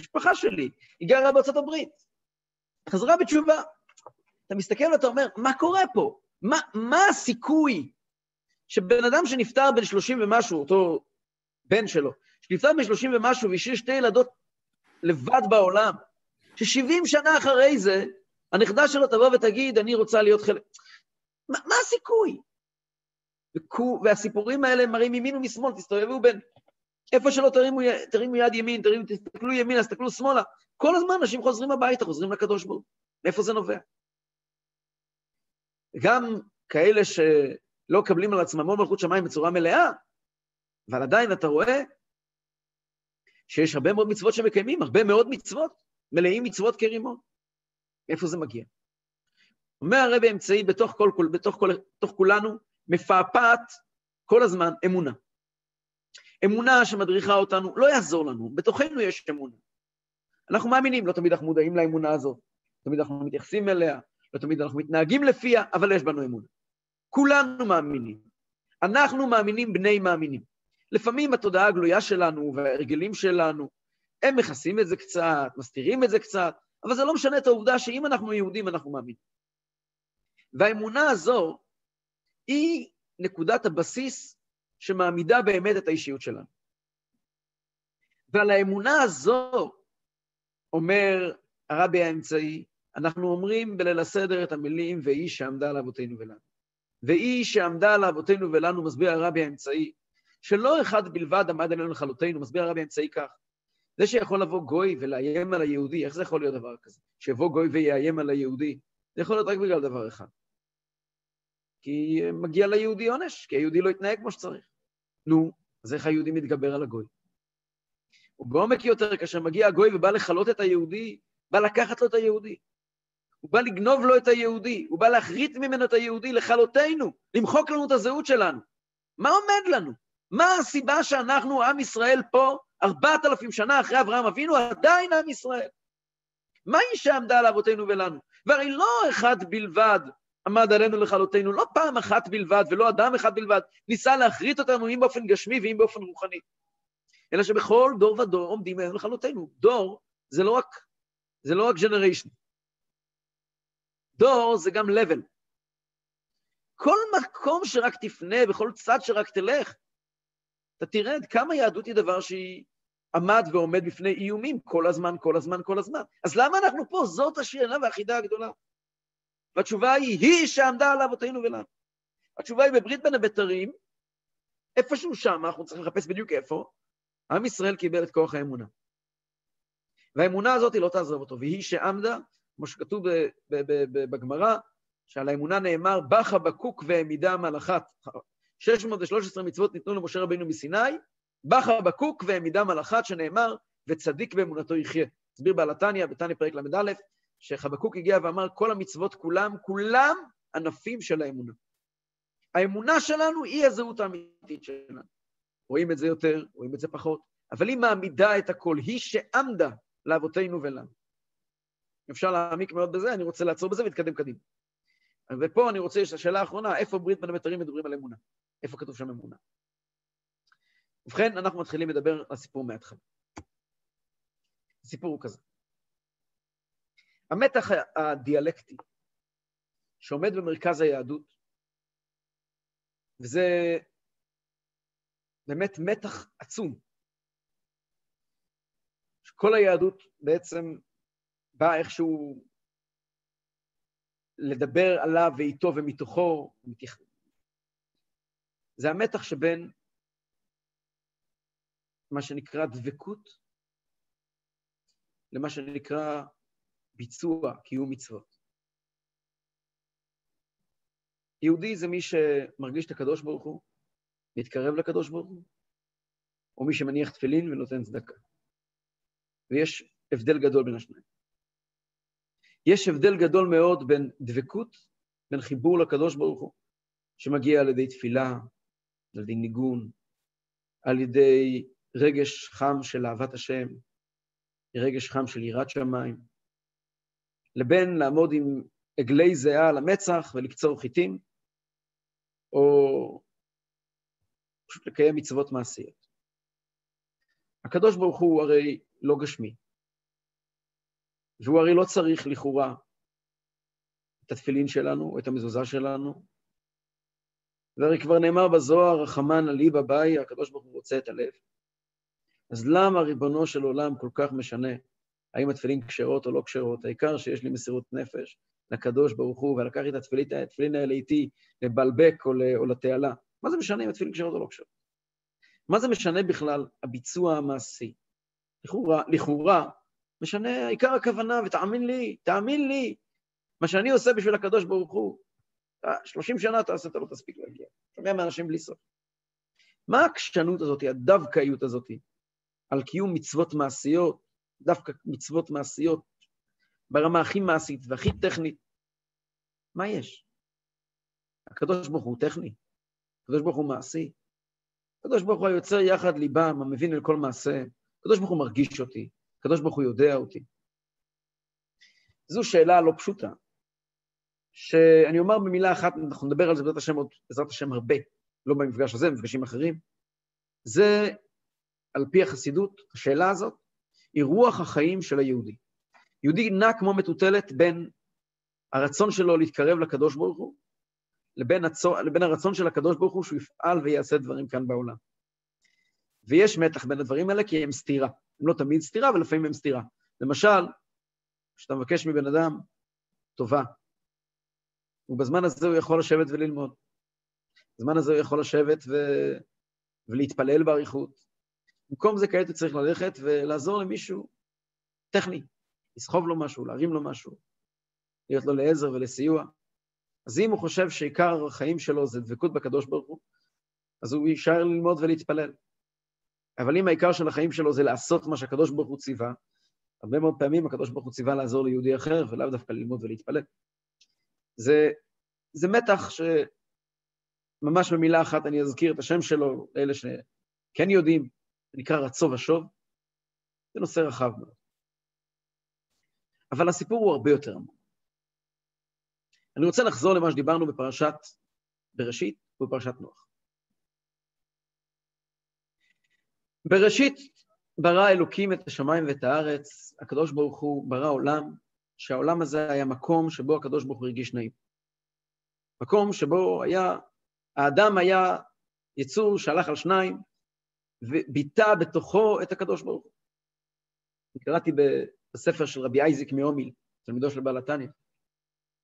משפחה שלי, היא גרה בארצות הברית, חזרה בתשובה. אתה מסתכל ואתה אומר, מה קורה פה? מה, מה הסיכוי שבן אדם שנפטר בן 30 ומשהו, אותו בן שלו, שנפטר בן 30 ומשהו והשאיר שתי ילדות לבד בעולם, ש-70 שנה אחרי זה, הנכדה שלו תבוא ותגיד, אני רוצה להיות חלק... מה, מה הסיכוי? וכו, והסיפורים האלה מראים ימין ומשמאל, תסתובבו בין... איפה שלא תרימו, תרימו יד ימין, תרימו, תסתכלו ימינה, תסתכלו שמאלה. כל הזמן אנשים חוזרים הביתה, חוזרים לקדוש ברוך הוא. מאיפה זה נובע? גם כאלה שלא מקבלים על עצמם מלכות שמיים בצורה מלאה, אבל עדיין אתה רואה שיש הרבה מאוד מצוות שמקיימים, הרבה מאוד מצוות, מלאים מצוות כרימון. מאיפה זה מגיע? אומר הרבי אמצעי בתוך, כל, בתוך, כל, בתוך כולנו, מפעפעת כל הזמן אמונה. אמונה שמדריכה אותנו, לא יעזור לנו, בתוכנו יש אמונה. אנחנו מאמינים, לא תמיד אנחנו מודעים לאמונה הזאת, לא תמיד אנחנו מתייחסים אליה, לא תמיד אנחנו מתנהגים לפיה, אבל יש בנו אמונה. כולנו מאמינים. אנחנו מאמינים בני מאמינים. לפעמים התודעה הגלויה שלנו וההרגלים שלנו, הם מכסים את זה קצת, מסתירים את זה קצת, אבל זה לא משנה את העובדה שאם אנחנו יהודים, אנחנו מאמינים. והאמונה הזו היא נקודת הבסיס שמעמידה באמת את האישיות שלנו. ועל האמונה הזו, אומר הרבי האמצעי, אנחנו אומרים בליל הסדר את המילים, והיא שעמדה על אבותינו ולנו. והיא שעמדה על אבותינו ולנו, מסביר הרבי האמצעי, שלא אחד בלבד עמד עלינו לכלותנו, מסביר הרבי האמצעי כך. זה שיכול לבוא גוי ולאיים על היהודי, איך זה יכול להיות דבר כזה? שיבוא גוי ויאיים על היהודי, זה יכול להיות רק בגלל דבר אחד. כי מגיע ליהודי עונש, כי היהודי לא התנהג כמו שצריך. נו, אז איך היהודי מתגבר על הגוי? ובעומק יותר, כאשר מגיע הגוי ובא לכלות את היהודי, בא לקחת לו את היהודי. הוא בא לגנוב לו את היהודי, הוא בא להחריט ממנו את היהודי, לכלותנו, למחוק לנו את הזהות שלנו. מה עומד לנו? מה הסיבה שאנחנו, עם ישראל פה, ארבעת אלפים שנה אחרי אברהם אבינו, עדיין עם ישראל? מה היא שעמדה על אבותינו ולנו? והרי לא אחד בלבד עמד עלינו לכלותנו, לא פעם אחת בלבד ולא אדם אחד בלבד, ניסה להחריט אותנו אם באופן גשמי ואם באופן רוחני. אלא שבכל דור ודור עומדים עלינו לכלותנו. דור זה לא רק, זה לא רק ג'נריישן. דור זה גם level. כל מקום שרק תפנה, בכל צד שרק תלך, אתה תראה עד כמה יהדות היא דבר שהיא עמד ועומד בפני איומים כל הזמן, כל הזמן, כל הזמן. אז למה אנחנו פה? זאת השאלה והחידה הגדולה. והתשובה היא, היא שעמדה על אבותינו ולנו. התשובה היא בברית בין הבתרים, איפשהו שם, אנחנו צריכים לחפש בדיוק איפה, עם ישראל קיבל את כוח האמונה. והאמונה הזאת היא לא תעזוב אותו, והיא שעמדה, כמו שכתוב בגמרא, שעל האמונה נאמר, בא חבקוק והעמידה מלאכת. 613 מצוות ניתנו למשה רבינו מסיני, בא חבקוק והעמידה מלאכת, שנאמר, וצדיק באמונתו יחיה. הסביר בעל התניא, בתניא פרק ל"א, שחבקוק הגיע ואמר, כל המצוות כולם, כולם ענפים של האמונה. האמונה שלנו היא הזהות האמיתית שלנו. רואים את זה יותר, רואים את זה פחות, אבל היא מעמידה את הכל, היא שעמדה לאבותינו ולנו. אפשר להעמיק מאוד בזה, אני רוצה לעצור בזה ולהתקדם קדימה. ופה אני רוצה, יש השאלה האחרונה, איפה ברית בין המתרים מדברים על אמונה? איפה כתוב שם אמונה? ובכן, אנחנו מתחילים לדבר על הסיפור מההתחלה. הסיפור הוא כזה. המתח הדיאלקטי שעומד במרכז היהדות, וזה באמת מתח עצום, שכל היהדות בעצם באה איכשהו לדבר עליו ואיתו ומתוכו, זה המתח שבין מה שנקרא דבקות למה שנקרא ביצוע, קיום מצוות. יהודי זה מי שמרגיש את הקדוש ברוך הוא, מתקרב לקדוש ברוך הוא, או מי שמניח תפילין ונותן צדקה. ויש הבדל גדול בין השניים. יש הבדל גדול מאוד בין דבקות, בין חיבור לקדוש ברוך הוא, שמגיע על ידי תפילה, על ידי ניגון, על ידי רגש חם של אהבת השם, רגש חם של יראת שמיים, לבין לעמוד עם עגלי זיעה על המצח ולקצור חיטים, או פשוט לקיים מצוות מעשיות. הקדוש ברוך הוא הרי לא גשמי, והוא הרי לא צריך לכאורה את התפילין שלנו, או את המזוזה שלנו, והרי כבר נאמר בזוהר, רחמן עלי בבאי, הקדוש ברוך הוא רוצה את הלב. אז למה ריבונו של עולם כל כך משנה האם התפילין כשרות או לא כשרות? העיקר שיש לי מסירות נפש לקדוש ברוך הוא, ולקח את התפילין האלה איתי לבלבק או, או לתעלה. מה זה משנה אם התפילין כשרות או לא כשרות? מה זה משנה בכלל הביצוע המעשי? לכאורה, לכאורה, משנה עיקר הכוונה, ותאמין לי, תאמין לי, מה שאני עושה בשביל הקדוש ברוך הוא, 30 שנה תעשה, אתה לא תספיק להגיע. שומע מאנשים בלי סוף. מה העקשנות הזאת, הדווקאיות הזאת, על קיום מצוות מעשיות, דווקא מצוות מעשיות, ברמה הכי מעשית והכי טכנית? מה יש? הקדוש ברוך הוא טכני, הקדוש ברוך הוא מעשי, הקדוש ברוך הוא היוצר יחד ליבם, המבין אל כל מעשה, הקדוש ברוך הוא מרגיש אותי, הקדוש ברוך הוא יודע אותי. זו שאלה לא פשוטה, שאני אומר במילה אחת, אנחנו נדבר על זה בעזרת השם עוד, בעזרת השם הרבה, לא במפגש הזה, במפגשים אחרים, זה, על פי החסידות, השאלה הזאת, היא רוח החיים של היהודי. יהודי נע כמו מטוטלת בין הרצון שלו להתקרב לקדוש ברוך הוא, לבין, הצו, לבין הרצון של הקדוש ברוך הוא שהוא יפעל ויעשה דברים כאן בעולם. ויש מתח בין הדברים האלה כי הם סתירה. הם לא תמיד סתירה, אבל לפעמים הם סתירה. למשל, כשאתה מבקש מבן אדם טובה, ובזמן הזה הוא יכול לשבת וללמוד. בזמן הזה הוא יכול לשבת ו... ולהתפלל באריכות. במקום זה כעת הוא צריך ללכת ולעזור למישהו טכני, לסחוב לו משהו, להרים לו משהו, להיות לו לעזר ולסיוע. אז אם הוא חושב שעיקר החיים שלו זה דבקות בקדוש ברוך הוא, אז הוא יישאר ללמוד ולהתפלל. אבל אם העיקר של החיים שלו זה לעשות מה שהקדוש ברוך הוא ציווה, הרבה מאוד פעמים הקדוש ברוך הוא ציווה לעזור ליהודי אחר, ולאו דווקא ללמוד ולהתפלל. זה, זה מתח שממש במילה אחת אני אזכיר את השם שלו לאלה שכן יודעים, נקרא רצו ושוב, זה נושא רחב מאוד. אבל הסיפור הוא הרבה יותר עמוק. אני רוצה לחזור למה שדיברנו בפרשת בראשית ובפרשת נוח. בראשית ברא אלוקים את השמיים ואת הארץ, הקדוש ברוך הוא ברא עולם, שהעולם הזה היה מקום שבו הקדוש ברוך הוא הרגיש נעים. מקום שבו היה, האדם היה יצור שהלך על שניים, וביטא בתוכו את הקדוש ברוך הוא. קראתי בספר של רבי אייזיק מאומיל, תלמידו של בעל התניא,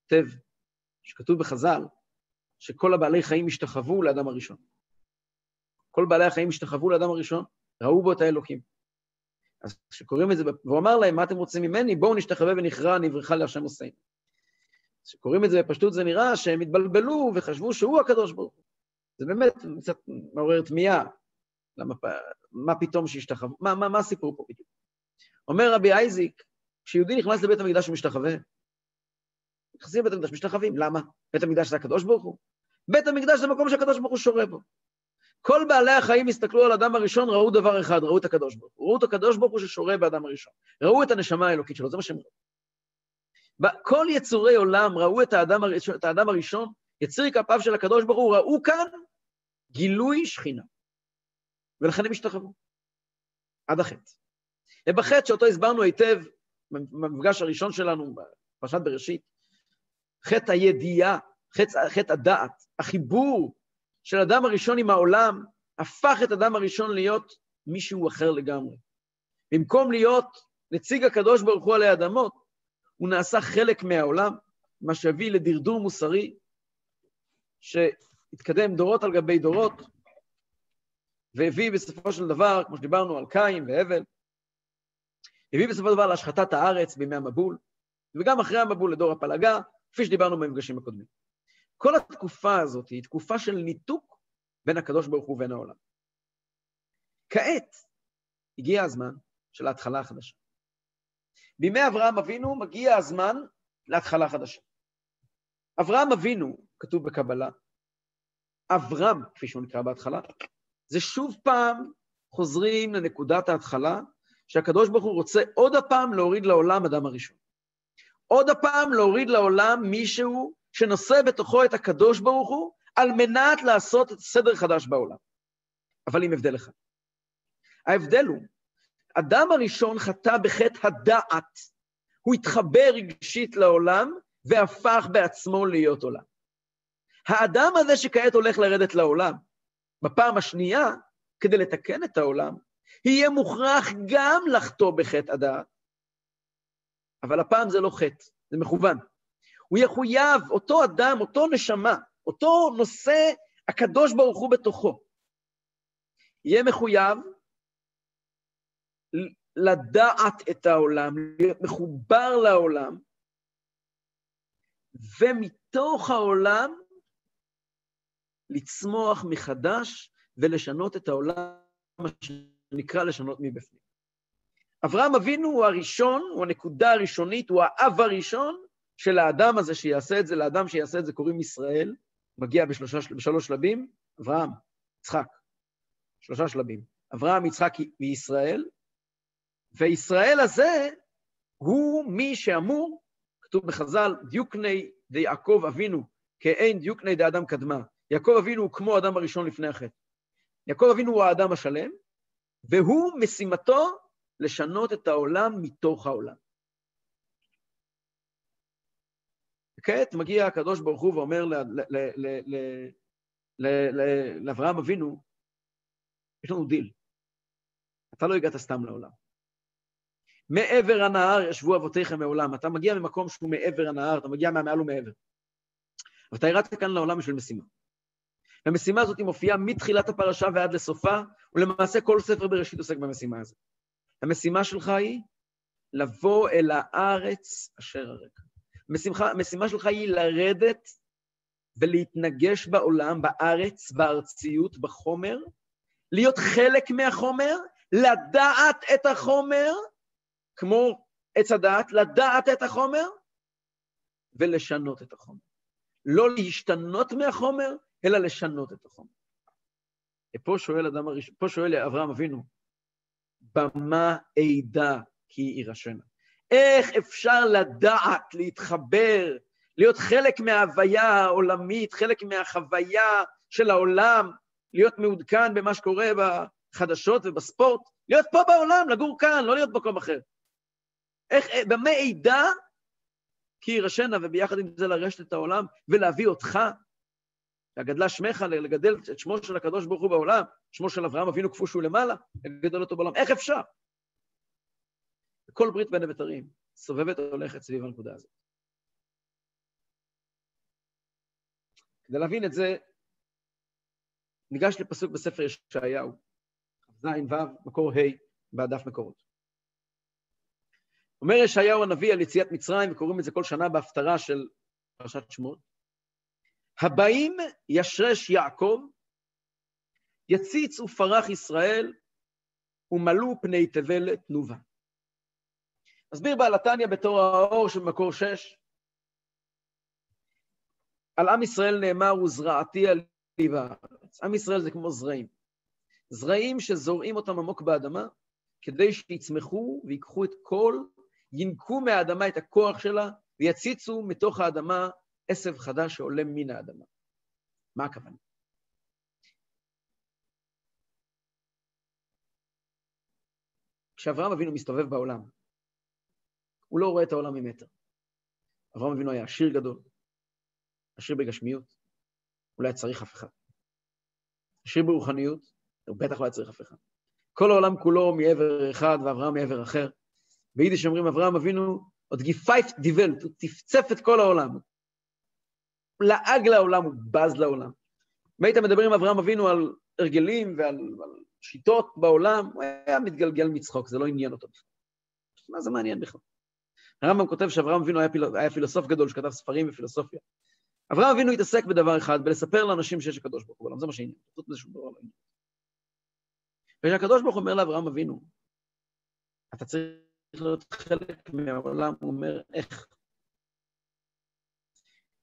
כותב שכתוב בחז"ל, שכל הבעלי חיים השתחוו לאדם הראשון. כל בעלי החיים השתחוו לאדם הראשון, ראו בו את האלוקים. אז כשקוראים את זה, והוא אמר להם, מה אתם רוצים ממני? בואו נשתחווה ונכרע, נברכה להשם עושינו. כשקוראים את זה בפשטות זה נראה שהם התבלבלו וחשבו שהוא הקדוש ברוך הוא. זה באמת קצת מעורר תמיהה. למה, מה פתאום שהשתחוו? מה, מה, מה הסיפור פה בדיוק? אומר רבי אייזיק, כשיהודי נכנס לבית המקדש ומשתחווה, נכנסים לבית המקדש, משתחווים. למה? בית המקדש זה הקדוש ברוך הוא? בית המקדש זה מקום שהקדוש ברוך הוא שורה בו. כל בעלי החיים הסתכלו על אדם הראשון, ראו דבר אחד, ראו את הקדוש ברוך הוא. ראו את הקדוש ברוך הוא ששורה באדם הראשון. ראו את הנשמה האלוקית שלו, זה מה שהם ראו. כל יצורי עולם ראו את האדם, הראשון, את האדם הראשון, יציר כפיו של הקדוש ברוך הוא, ראו כאן גילוי שכינה. ולכן הם השתחוו. עד החטא. ובחטא שאותו הסברנו היטב, במפגש הראשון שלנו, בפרשת בראשית, חטא הידיעה, חטא, חטא הדעת, החיבור של אדם הראשון עם העולם, הפך את אדם הראשון להיות מישהו אחר לגמרי. במקום להיות נציג הקדוש ברוך הוא עלי אדמות, הוא נעשה חלק מהעולם, מה שהביא לדרדור מוסרי, שהתקדם דורות על גבי דורות, והביא בסופו של דבר, כמו שדיברנו על קין והבל, הביא בסופו של דבר להשחתת הארץ בימי המבול, וגם אחרי המבול לדור הפלגה, כפי שדיברנו במפגשים הקודמים. כל התקופה הזאת היא תקופה של ניתוק בין הקדוש ברוך הוא ובין העולם. כעת הגיע הזמן של ההתחלה החדשה. בימי אברהם אבינו מגיע הזמן להתחלה חדשה. אברהם אבינו, כתוב בקבלה, אברהם, כפי שהוא נקרא בהתחלה, זה שוב פעם חוזרים לנקודת ההתחלה, שהקדוש ברוך הוא רוצה עוד הפעם להוריד לעולם אדם הראשון. עוד הפעם להוריד לעולם מישהו שנושא בתוכו את הקדוש ברוך הוא, על מנת לעשות את סדר חדש בעולם. אבל עם הבדל אחד. ההבדל הוא, אדם הראשון חטא בחטא הדעת. הוא התחבר רגשית לעולם והפך בעצמו להיות עולם. האדם הזה שכעת הולך לרדת לעולם, בפעם השנייה, כדי לתקן את העולם, יהיה מוכרח גם לחטוא בחטא הדעת, אבל הפעם זה לא חטא, זה מכוון. הוא יחויב, אותו אדם, אותו נשמה, אותו נושא הקדוש ברוך הוא בתוכו, יהיה מחויב לדעת את העולם, להיות מחובר לעולם, ומתוך העולם לצמוח מחדש ולשנות את העולם, מה שנקרא לשנות מבפנים. אברהם אבינו הוא הראשון, הוא הנקודה הראשונית, הוא האב הראשון של האדם הזה שיעשה את זה, לאדם שיעשה את זה קוראים ישראל, מגיע בשלושה, בשלוש שלבים, אברהם, יצחק, שלושה שלבים. אברהם, יצחק וישראל, וישראל הזה הוא מי שאמור, כתוב בחז"ל, דיוקני דיעקב אבינו, כאין דיוקני דאדם קדמה. יעקב אבינו הוא כמו האדם הראשון לפני החטא. יעקב אבינו הוא האדם השלם, והוא משימתו לשנות את העולם מתוך העולם. וכעת מגיע הקדוש ברוך הוא ואומר לאברהם אבינו, יש לנו דיל, אתה לא הגעת סתם לעולם. מעבר הנהר ישבו אבותיכם מעולם. אתה מגיע ממקום שהוא מעבר הנהר, אתה מגיע מהמעל ומעבר. ואתה ירדת כאן לעולם בשביל משימה. והמשימה הזאת מופיעה מתחילת הפרשה ועד לסופה, ולמעשה כל ספר בראשית עוסק במשימה הזאת. המשימה שלך היא לבוא אל הארץ אשר הרקע. המשימה שלך היא לרדת ולהתנגש בעולם, בארץ, בארציות, בחומר, להיות חלק מהחומר, לדעת את החומר, כמו עץ הדעת, לדעת את החומר ולשנות את החומר. לא להשתנות מהחומר, אלא לשנות את החומר. פה שואל אדם הראשון, פה שואל אברהם אבינו, במה אדע כי יירשנה? איך אפשר לדעת, להתחבר, להיות חלק מההוויה העולמית, חלק מהחוויה של העולם, להיות מעודכן במה שקורה בחדשות ובספורט, להיות פה בעולם, לגור כאן, לא להיות במקום אחר. איך, במה אדע כי יירשנה, וביחד עם זה לרשת את העולם ולהביא אותך, והגדלה שמך לגדל את שמו של הקדוש ברוך הוא בעולם, שמו של אברהם אבינו כפו שהוא למעלה, לגדל אותו בעולם. איך אפשר? כל ברית בין הבתרים סובבת הולכת סביב הנקודה הזאת. כדי להבין את זה, ניגש לפסוק בספר ישעיהו, ז' ו', מקור ה', בדף מקורות. אומר ישעיהו הנביא על יציאת מצרים, וקוראים את זה כל שנה בהפטרה של פרשת שמות, הבאים ישרש יעקב, יציץ ופרח ישראל, ומלאו פני תבל תנובה. מסביר בעל התניא בתור האור של מקור שש, על עם ישראל נאמר, וזרעתי על לי בארץ. עם ישראל זה כמו זרעים. זרעים שזורעים אותם עמוק באדמה, כדי שיצמחו ויקחו את כל, ינקו מהאדמה את הכוח שלה, ויציצו מתוך האדמה עשב חדש שעולה מן האדמה. מה הכוונה? כשאברהם אבינו מסתובב בעולם, הוא לא רואה את העולם ממטר. אברהם אבינו היה עשיר גדול, עשיר בגשמיות, הוא לא היה צריך אף אחד. עשיר ברוחניות, הוא בטח לא היה צריך אף אחד. כל העולם כולו מעבר אחד ואברהם מעבר אחר. ביידיש אומרים, אברהם אבינו האט געפייפט די וועלט, הוא צפצף את כל העולם. הוא לעג לעולם, הוא בז לעולם. אם היית מדבר עם אברהם אבינו על הרגלים ועל, ועל שיטות בעולם, הוא היה מתגלגל מצחוק, זה לא עניין אותו בכלל. מה זה מעניין בכלל? הרמב"ם כותב שאברהם אבינו היה, פיל... היה פילוסוף גדול שכתב ספרים ופילוסופיה. אברהם אבינו התעסק בדבר אחד, בלספר לאנשים שיש הקדוש ברוך הוא בעולם, זה מה שעניין, חוץ מזה שום דבר לא עניין. וכשהקדוש ברוך הוא אומר לאברהם אבינו, אתה צריך להיות חלק מהעולם, הוא אומר, איך?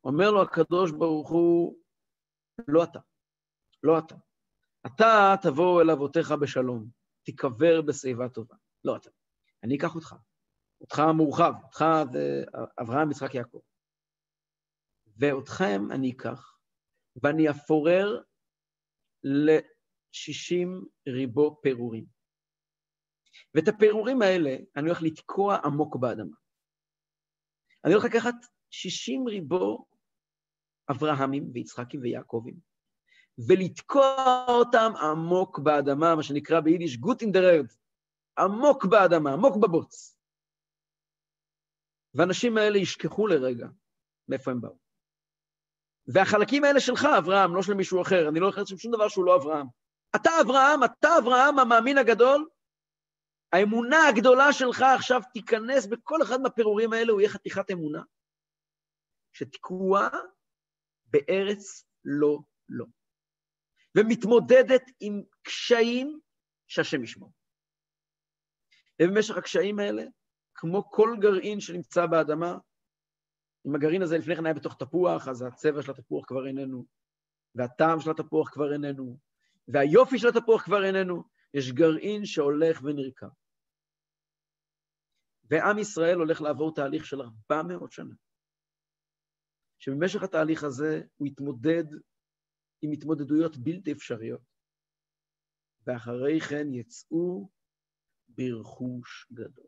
אומר לו הקדוש ברוך הוא, לא אתה, לא אתה. אתה תבוא אל אבותיך בשלום, תיקבר בשיבה טובה. לא אתה. אני אקח אותך, אותך המורחב, אותך זה אברהם, יצחק, יעקב. ואותכם אני אקח, ואני אפורר ל-60 ריבו פירורים. ואת הפירורים האלה אני הולך לתקוע עמוק באדמה. אני הולך לקחת 60 ריבו אברהמים ויצחקים ויעקבים, ולתקוע אותם עמוק באדמה, מה שנקרא ביידיש גוט אין דה עמוק באדמה, עמוק בבוץ. והאנשים האלה ישכחו לרגע מאיפה הם באו. והחלקים האלה שלך, אברהם, לא של מישהו אחר, אני לא הולך לעשות שום דבר שהוא לא אברהם. אתה אברהם, אתה אברהם, המאמין הגדול, האמונה הגדולה שלך עכשיו תיכנס בכל אחד מהפירורים האלה, הוא יהיה חתיכת אמונה, שתקועה בארץ לא לא, ומתמודדת עם קשיים שהשם ישמור. ובמשך הקשיים האלה, כמו כל גרעין שנמצא באדמה, אם הגרעין הזה לפני כן היה בתוך תפוח, אז הצבע של התפוח כבר איננו, והטעם של התפוח כבר איננו, והיופי של התפוח כבר איננו, יש גרעין שהולך ונרקם. ועם ישראל הולך לעבור תהליך של 400 שנה, שבמשך התהליך הזה הוא יתמודד עם התמודדויות בלתי אפשריות, ואחרי כן יצאו ברכוש גדול.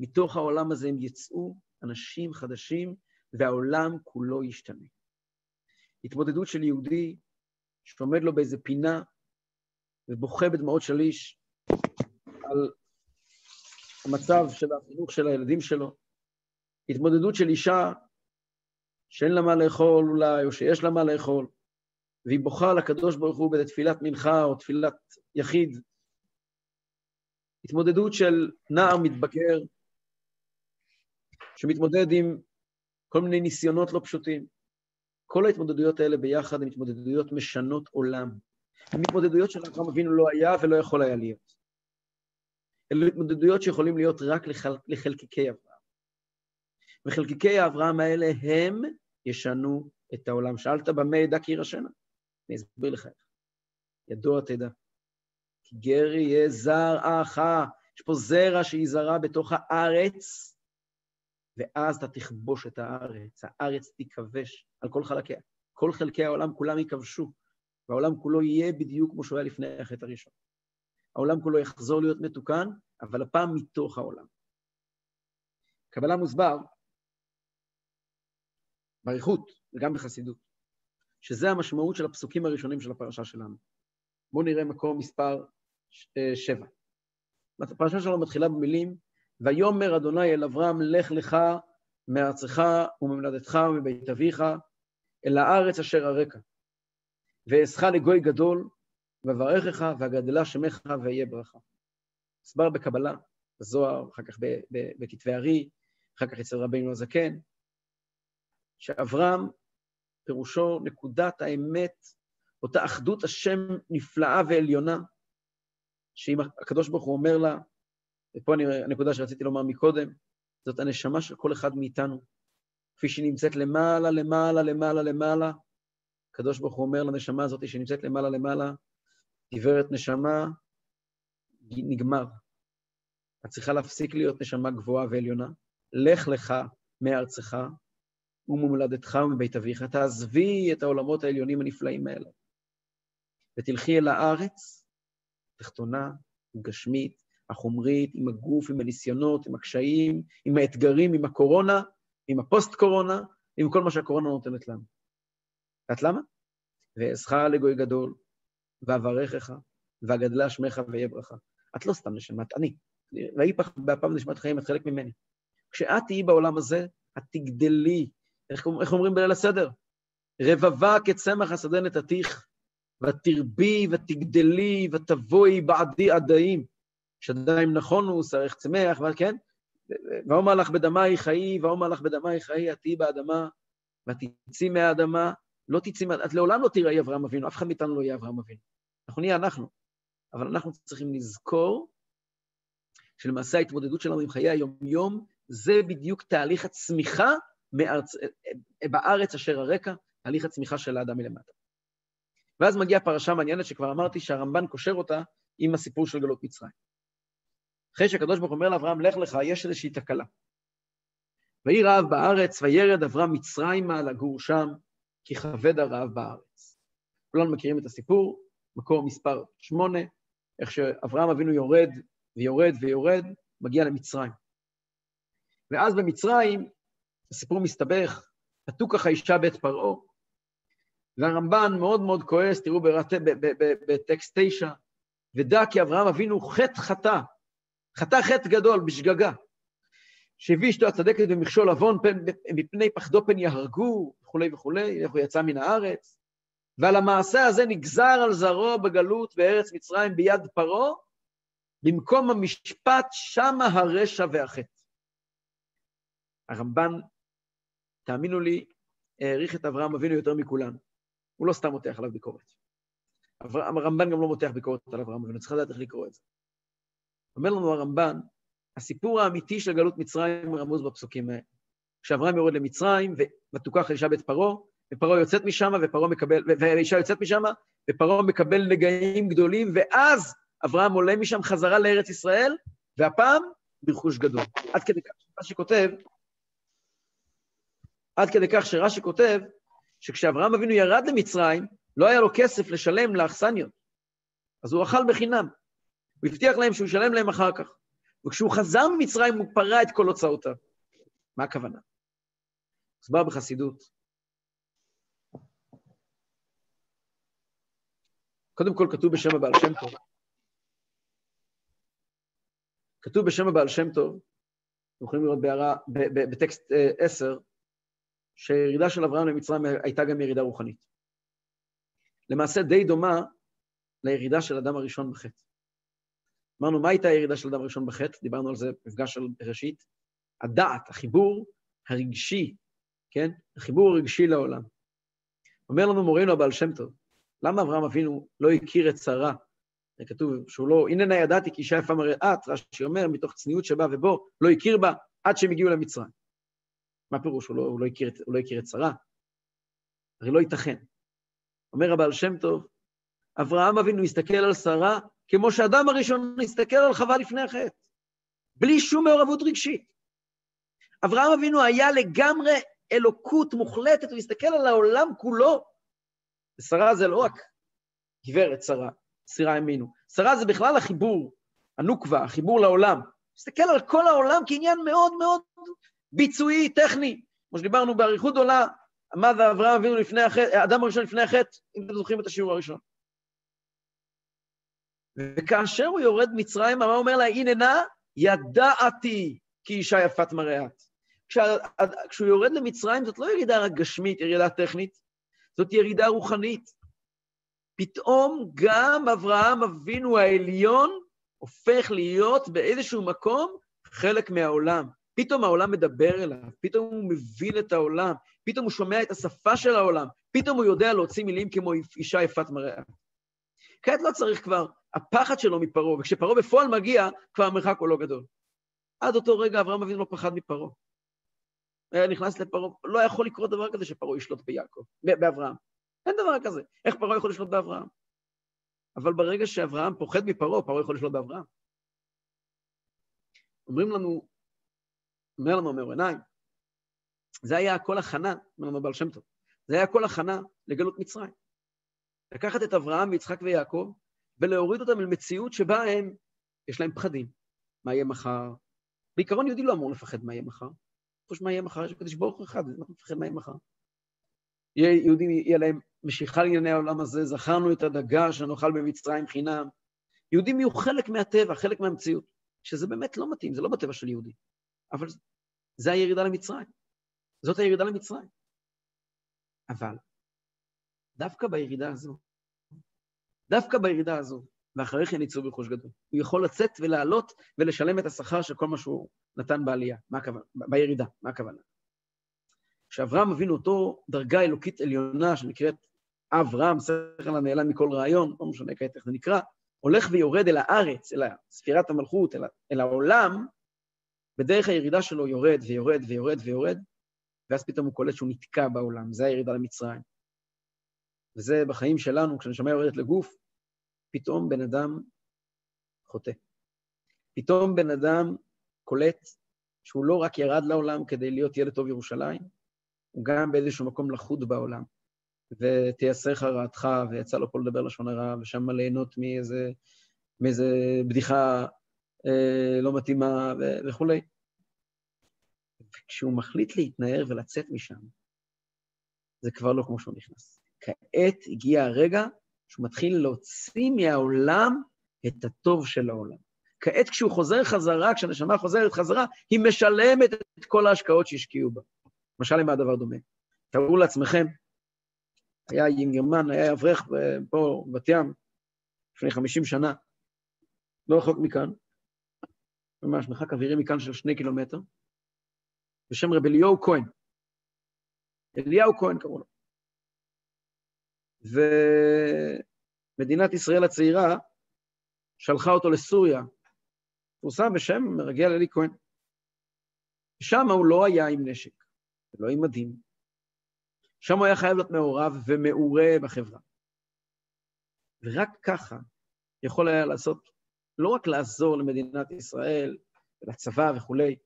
מתוך העולם הזה הם יצאו אנשים חדשים, והעולם כולו ישתנה. התמודדות של יהודי שעומד לו באיזה פינה ובוכה בדמעות שליש על המצב של החינוך של הילדים שלו, התמודדות של אישה שאין לה מה לאכול אולי, או שיש לה מה לאכול, והיא בוכה לקדוש ברוך הוא באיזה תפילת מנחה או תפילת יחיד. התמודדות של נער מתבגר שמתמודד עם כל מיני ניסיונות לא פשוטים. כל ההתמודדויות האלה ביחד הן התמודדויות משנות עולם. הן התמודדויות שלאברהם אבינו לא היה ולא יכול היה להיות. אלו התמודדויות שיכולים להיות רק לחל... לחלקיקי אברהם. וחלקיקי האברהם האלה הם ישנו את העולם. שאלת במה ידע כי ירשנה? אני אסביר לך איך. ידוע תדע. כי גר יהיה זר אך, יש פה זרע שיזרע בתוך הארץ, ואז אתה תכבוש את הארץ, הארץ תיכבש על כל חלקיה. כל חלקי העולם כולם ייכבשו, והעולם כולו יהיה בדיוק כמו שהוא היה לפני החטא הראשון. העולם כולו יחזור להיות מתוקן, אבל הפעם מתוך העולם. קבלה מוסבר באריכות וגם בחסידות, שזה המשמעות של הפסוקים הראשונים של הפרשה שלנו. בואו נראה מקום מספר אה, שבע. הפרשה שלנו מתחילה במילים ויאמר אדוני אל אברהם, לך לך מארצך וממולדתך ומבית אביך, אל הארץ אשר אראך. ואעשך לגוי גדול, ואברכך, ואגדלה שמך, ואהיה ברכה. הסבר בקבלה, בזוהר, אחר כך בכתבי ארי, אחר כך אצל רבינו הזקן, שאברהם, פירושו נקודת האמת, אותה אחדות השם נפלאה ועליונה, שאם הקדוש ברוך הוא אומר לה, ופה אני, הנקודה שרציתי לומר מקודם, זאת הנשמה של כל אחד מאיתנו, כפי שהיא נמצאת למעלה, למעלה, למעלה, למעלה. הקדוש ברוך הוא אומר לנשמה הזאת שנמצאת למעלה, למעלה, גברת נשמה, נגמר. את צריכה להפסיק להיות נשמה גבוהה ועליונה. לך לך מארצך וממולדתך ומבית אביך. תעזבי את העולמות העליונים הנפלאים האלה, ותלכי אל הארץ, תחתונה, גשמית, החומרית, עם הגוף, עם הניסיונות, עם הקשיים, עם האתגרים, עם הקורונה, עם הפוסט-קורונה, עם כל מה שהקורונה נותנת לנו. יודעת למה? ואעשך לגוי גדול, ואברכך, ואגדלה שמך ואהיה ברכה. את לא סתם נשמה, את אני. ויפח באפם נשמת חיים, את חלק ממני. כשאת תהיי בעולם הזה, את תגדלי. איך, איך אומרים בליל הסדר? רבבה כצמח השדה נתתיך, ותרבי ותגדלי ותבואי בעדי עדיים. שדיים נכונו, שרך צמח, כן? ואומר לך בדמי חיי, ואומר לך בדמי חיי, את תהיי באדמה, ואת תצאי מהאדמה, לא תצאי, את לעולם לא תראי אברהם אבינו, אף אחד מאיתנו לא יהיה אברהם אבינו. אנחנו נהיה אנחנו. אבל אנחנו צריכים לזכור שלמעשה ההתמודדות שלנו עם חיי היום-יום, זה בדיוק תהליך הצמיחה מארצ... בארץ אשר הרקע, תהליך הצמיחה של האדם מלמטה. ואז מגיעה פרשה מעניינת שכבר אמרתי שהרמב"ן קושר אותה עם הסיפור של גלות מצרים. אחרי שהקדוש ברוך אומר לאברהם, לך לך, יש איזושהי תקלה. ויהי רעב בארץ, וירד אברהם מצרימה לגור שם, כי כבד הרעב בארץ. כולנו מכירים את הסיפור, מקור מספר שמונה, איך שאברהם אבינו יורד ויורד ויורד, מגיע למצרים. ואז במצרים, הסיפור מסתבך, עטו ככה אישה בית פרעה, והרמב"ן מאוד מאוד כועס, תראו בטקסט תשע, ודע כי אברהם אבינו חטא חטא, חטא חטא גדול בשגגה, שהביא אשתו הצדקת במכשול עוון, מפני פחדו פן יהרגו, וכולי וכולי, איך הוא יצא מן הארץ. ועל המעשה הזה נגזר על זרעו בגלות בארץ מצרים ביד פרעה, במקום המשפט שמה הרשע והחטא. הרמב"ן, תאמינו לי, העריך את אברהם אבינו יותר מכולנו. הוא לא סתם מותח עליו ביקורת. הרמב"ן גם לא מותח ביקורת על אברהם אבינו, צריך לדעת איך לקרוא את זה. אומר לנו הרמב"ן, הסיפור האמיתי של גלות מצרים רמוז בפסוקים האלה. כשאברהם יורד למצרים, ותוכח האישה בית פרעה, ופרעה יוצאת משם, ופרעה מקבל, והאישה יוצאת משם, ופרעה מקבל נגעים גדולים, ואז אברהם עולה משם חזרה לארץ ישראל, והפעם ברכוש גדול. עד כדי כך שרש"י כותב, עד כדי כך שרש"י כותב, שכשאברהם אבינו ירד למצרים, לא היה לו כסף לשלם לאכסניות. אז הוא אכל בחינם. הוא הבטיח להם שהוא ישלם להם אחר כך. וכשהוא חזר ממצרים הוא פרע את כל הוצאותיו. מה הכוונה? מוסבר בחסידות. קודם כל כתוב בשם הבעל שם טוב. כתוב בשם הבעל שם טוב, אתם יכולים לראות בהערה, בטקסט 10, אה, שהירידה של אברהם למצרים הייתה גם ירידה רוחנית. למעשה די דומה לירידה של אדם הראשון בחטא. אמרנו, מה הייתה הירידה של אדם הראשון בחטא? דיברנו על זה במפגש של ראשית. הדעת, החיבור הרגשי, כן? החיבור הרגשי לעולם. אומר לנו מורנו הבעל שם טוב, למה אברהם אבינו לא הכיר את שרה? כתוב שהוא לא, הננה ידעתי כי אישה יפה מראה את, רש"י אומר, מתוך צניעות שבה ובו, לא הכיר בה עד שהם הגיעו למצרים. מה פירוש? הוא לא, הוא לא, הכיר, הוא לא הכיר את שרה? הרי לא ייתכן. אומר הבעל שם טוב, אברהם אבינו הסתכל על שרה כמו שאדם הראשון הסתכל על חווה לפני החטא, בלי שום מעורבות רגשית. אברהם אבינו היה לגמרי אלוקות מוחלטת, הוא הסתכל על העולם כולו. ושרה זה לא רק גברת שרה, סירה ימינו. שרה זה בכלל החיבור, הנוקבה, החיבור לעולם. מסתכל על כל העולם כעניין מאוד מאוד ביצועי, טכני. כמו שדיברנו באריכות עולה, עמד אברהם אבינו לפני החטא, האדם הראשון לפני החטא, אם אתם זוכרים את השיעור הראשון. וכאשר הוא יורד מצרימה, מה אומר לה? הנה נא, ידעתי כי אישה יפת מראה את. כשהוא יורד למצרים, זאת לא ירידה רק גשמית, ירידה טכנית, זאת ירידה רוחנית. פתאום גם אברהם אבינו העליון הופך להיות באיזשהו מקום חלק מהעולם. פתאום העולם מדבר אליו, פתאום הוא מבין את העולם, פתאום הוא שומע את השפה של העולם, פתאום הוא יודע להוציא מילים כמו אישה יפת מראה. כעת לא צריך כבר, הפחד שלו מפרעה, וכשפרעה בפועל מגיע, כבר המרחק הוא לא גדול. עד אותו רגע אברהם אבינו לא פחד מפרעה. היה נכנס לפרעה, לא יכול לקרות דבר כזה שפרעה ישלוט ביעקב, באברהם. אין דבר כזה. איך פרעה יכול לשלוט באברהם? אבל ברגע שאברהם פוחד מפרעה, פרעה יכול לשלוט באברהם. אומרים לנו, אומר לנו מאור עיניים, זה היה הכל הכנה, אומר לנו בעל שם טוב, זה היה הכל הכנה לגלות מצרים. לקחת את אברהם ויצחק ויעקב ולהוריד אותם אל מציאות שבה הם, יש להם פחדים. מה יהיה מחר? בעיקרון יהודי לא אמור לפחד מה יהיה מחר. חוש מה יהיה מחר, יש קדוש ברוך הוא אחד, אנחנו נפחד מה יהיה מחר. יהודים, יהיה להם משיכה לענייני העולם הזה, זכרנו את הדגה שנאכל במצרים חינם. יהודים יהיו חלק מהטבע, חלק מהמציאות, שזה באמת לא מתאים, זה לא בטבע של יהודי. אבל זה הירידה למצרים. זאת הירידה למצרים. אבל דווקא בירידה הזו, דווקא בירידה הזו, ואחרי כן יצאו ברכוש גדול. הוא יכול לצאת ולעלות ולשלם את השכר של כל מה שהוא נתן בעלייה. מה הכוונה? בירידה, מה הכוונה? כשאברהם אבינו אותו דרגה אלוקית עליונה שנקראת אברהם, שכל הנעלם מכל רעיון, לא משנה כעת איך זה נקרא, הולך ויורד אל הארץ, אל ספירת המלכות, אל, אל העולם, בדרך הירידה שלו יורד ויורד ויורד ויורד, ואז פתאום הוא קולט שהוא נתקע בעולם, זה הירידה למצרים. וזה בחיים שלנו, כשנשמה יורדת לגוף, פתאום בן אדם חוטא. פתאום בן אדם קולט שהוא לא רק ירד לעולם כדי להיות ילד טוב ירושלים, הוא גם באיזשהו מקום לחוד בעולם. ותייסר לך רעתך, ויצא לו פה לדבר לשון הרע, ושם ליהנות מאיזה, מאיזה בדיחה לא מתאימה וכולי. וכשהוא מחליט להתנער ולצאת משם, זה כבר לא כמו שהוא נכנס. כעת הגיע הרגע שהוא מתחיל להוציא מהעולם את הטוב של העולם. כעת כשהוא חוזר חזרה, כשהנשמה חוזרת חזרה, היא משלמת את כל ההשקעות שהשקיעו בה. למשל, למה הדבר דומה? תארו לעצמכם, היה יינגרמן, היה אברך פה, בת ים, לפני 50 שנה, לא רחוק מכאן, ממש מרחק אווירי מכאן של שני קילומטר, בשם רב אליהו כהן. אליהו כהן קראו לו. ומדינת ישראל הצעירה שלחה אותו לסוריה, פורסם בשם מרגל אלי כהן. שם הוא לא היה עם נשק, לא עם מדים. שם הוא היה חייב להיות מעורב ומעורה בחברה. ורק ככה יכול היה לעשות, לא רק לעזור למדינת ישראל, לצבא וכולי,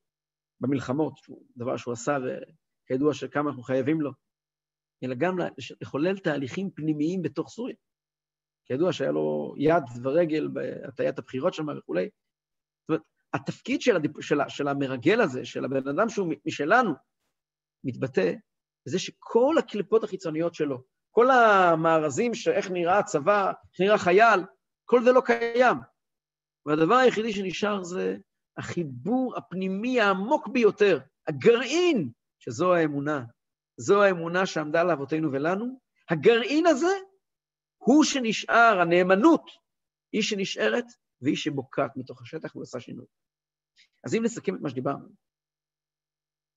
במלחמות, דבר שהוא עשה וכידוע שכמה אנחנו חייבים לו, אלא גם לחולל תהליכים פנימיים בתוך סוריה. כידוע שהיה לו יד ורגל בהטיית הבחירות שם וכולי. זאת אומרת, התפקיד של, הדיפ... של, של המרגל הזה, של הבן אדם שהוא משלנו, מתבטא בזה שכל הקליפות החיצוניות שלו, כל המארזים שאיך נראה הצבא, איך נראה חייל, כל זה לא קיים. והדבר היחידי שנשאר זה החיבור הפנימי העמוק ביותר, הגרעין, שזו האמונה. זו האמונה שעמדה לאבותינו ולנו. הגרעין הזה הוא שנשאר, הנאמנות, היא שנשארת והיא שבוקעת מתוך השטח ועושה שינוי. אז אם נסכם את מה שדיברנו,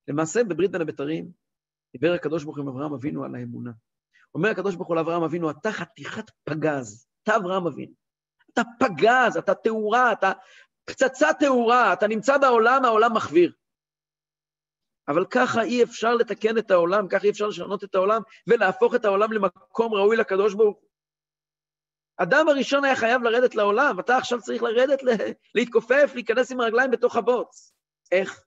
למעשה בברית בין הבתרים דיבר הקדוש ברוך הוא עם אברהם אבינו על האמונה. אומר הקדוש ברוך הוא לאברהם אבינו, אתה חתיכת פגז, אתה אברהם אבינו. אתה פגז, אתה תאורה, אתה פצצה תאורה, אתה נמצא בעולם, העולם מחוויר. אבל ככה אי אפשר לתקן את העולם, ככה אי אפשר לשנות את העולם ולהפוך את העולם למקום ראוי לקדוש ברוך הוא. אדם הראשון היה חייב לרדת לעולם, אתה עכשיו צריך לרדת, להתכופף, להיכנס עם הרגליים בתוך הבוץ. איך?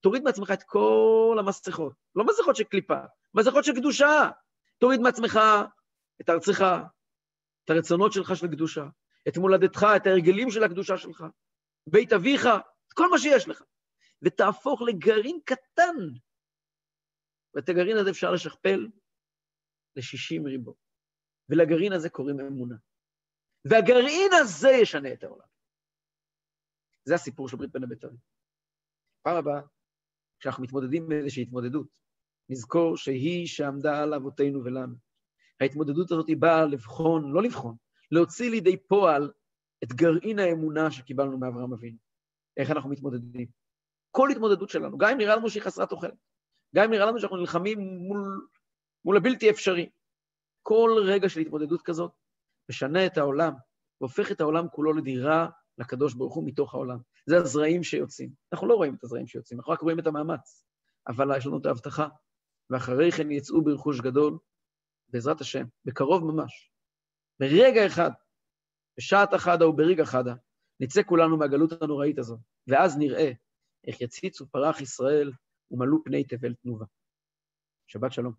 תוריד מעצמך את כל המסכות, לא מסכות של קליפה, מסכות של קדושה. תוריד מעצמך את ארצך, את הרצונות שלך של קדושה, את מולדתך, את ההרגלים של הקדושה שלך, בית אביך, את כל מה שיש לך, ותהפוך לגרעין קטן. ואת הגרעין הזה אפשר לשכפל ל-60 ריבו. ולגרעין הזה קוראים אמונה. והגרעין הזה ישנה את העולם. זה הסיפור של ברית בין הבתרים. פעם הבאה, כשאנחנו מתמודדים עם איזושהי התמודדות, נזכור שהיא שעמדה על אבותינו ולנו. ההתמודדות הזאת היא באה לבחון, לא לבחון, להוציא לידי פועל את גרעין האמונה שקיבלנו מאברהם אבינו. איך אנחנו מתמודדים. כל התמודדות שלנו, גם אם נראה לנו שהיא חסרת תוחלת, גם אם נראה לנו שאנחנו נלחמים מול, מול הבלתי אפשרי, כל רגע של התמודדות כזאת משנה את העולם, והופך את העולם כולו לדירה לקדוש ברוך הוא מתוך העולם. זה הזרעים שיוצאים. אנחנו לא רואים את הזרעים שיוצאים, אנחנו רק רואים את המאמץ, אבל יש לנו את ההבטחה, ואחרי כן יצאו ברכוש גדול, בעזרת השם, בקרוב ממש. ברגע אחד, בשעת אחדה וברגע חדה, נצא כולנו מהגלות הנוראית הזו, ואז נראה איך יציצו פרח ישראל ומלאו פני תבל תנובה. שבת שלום.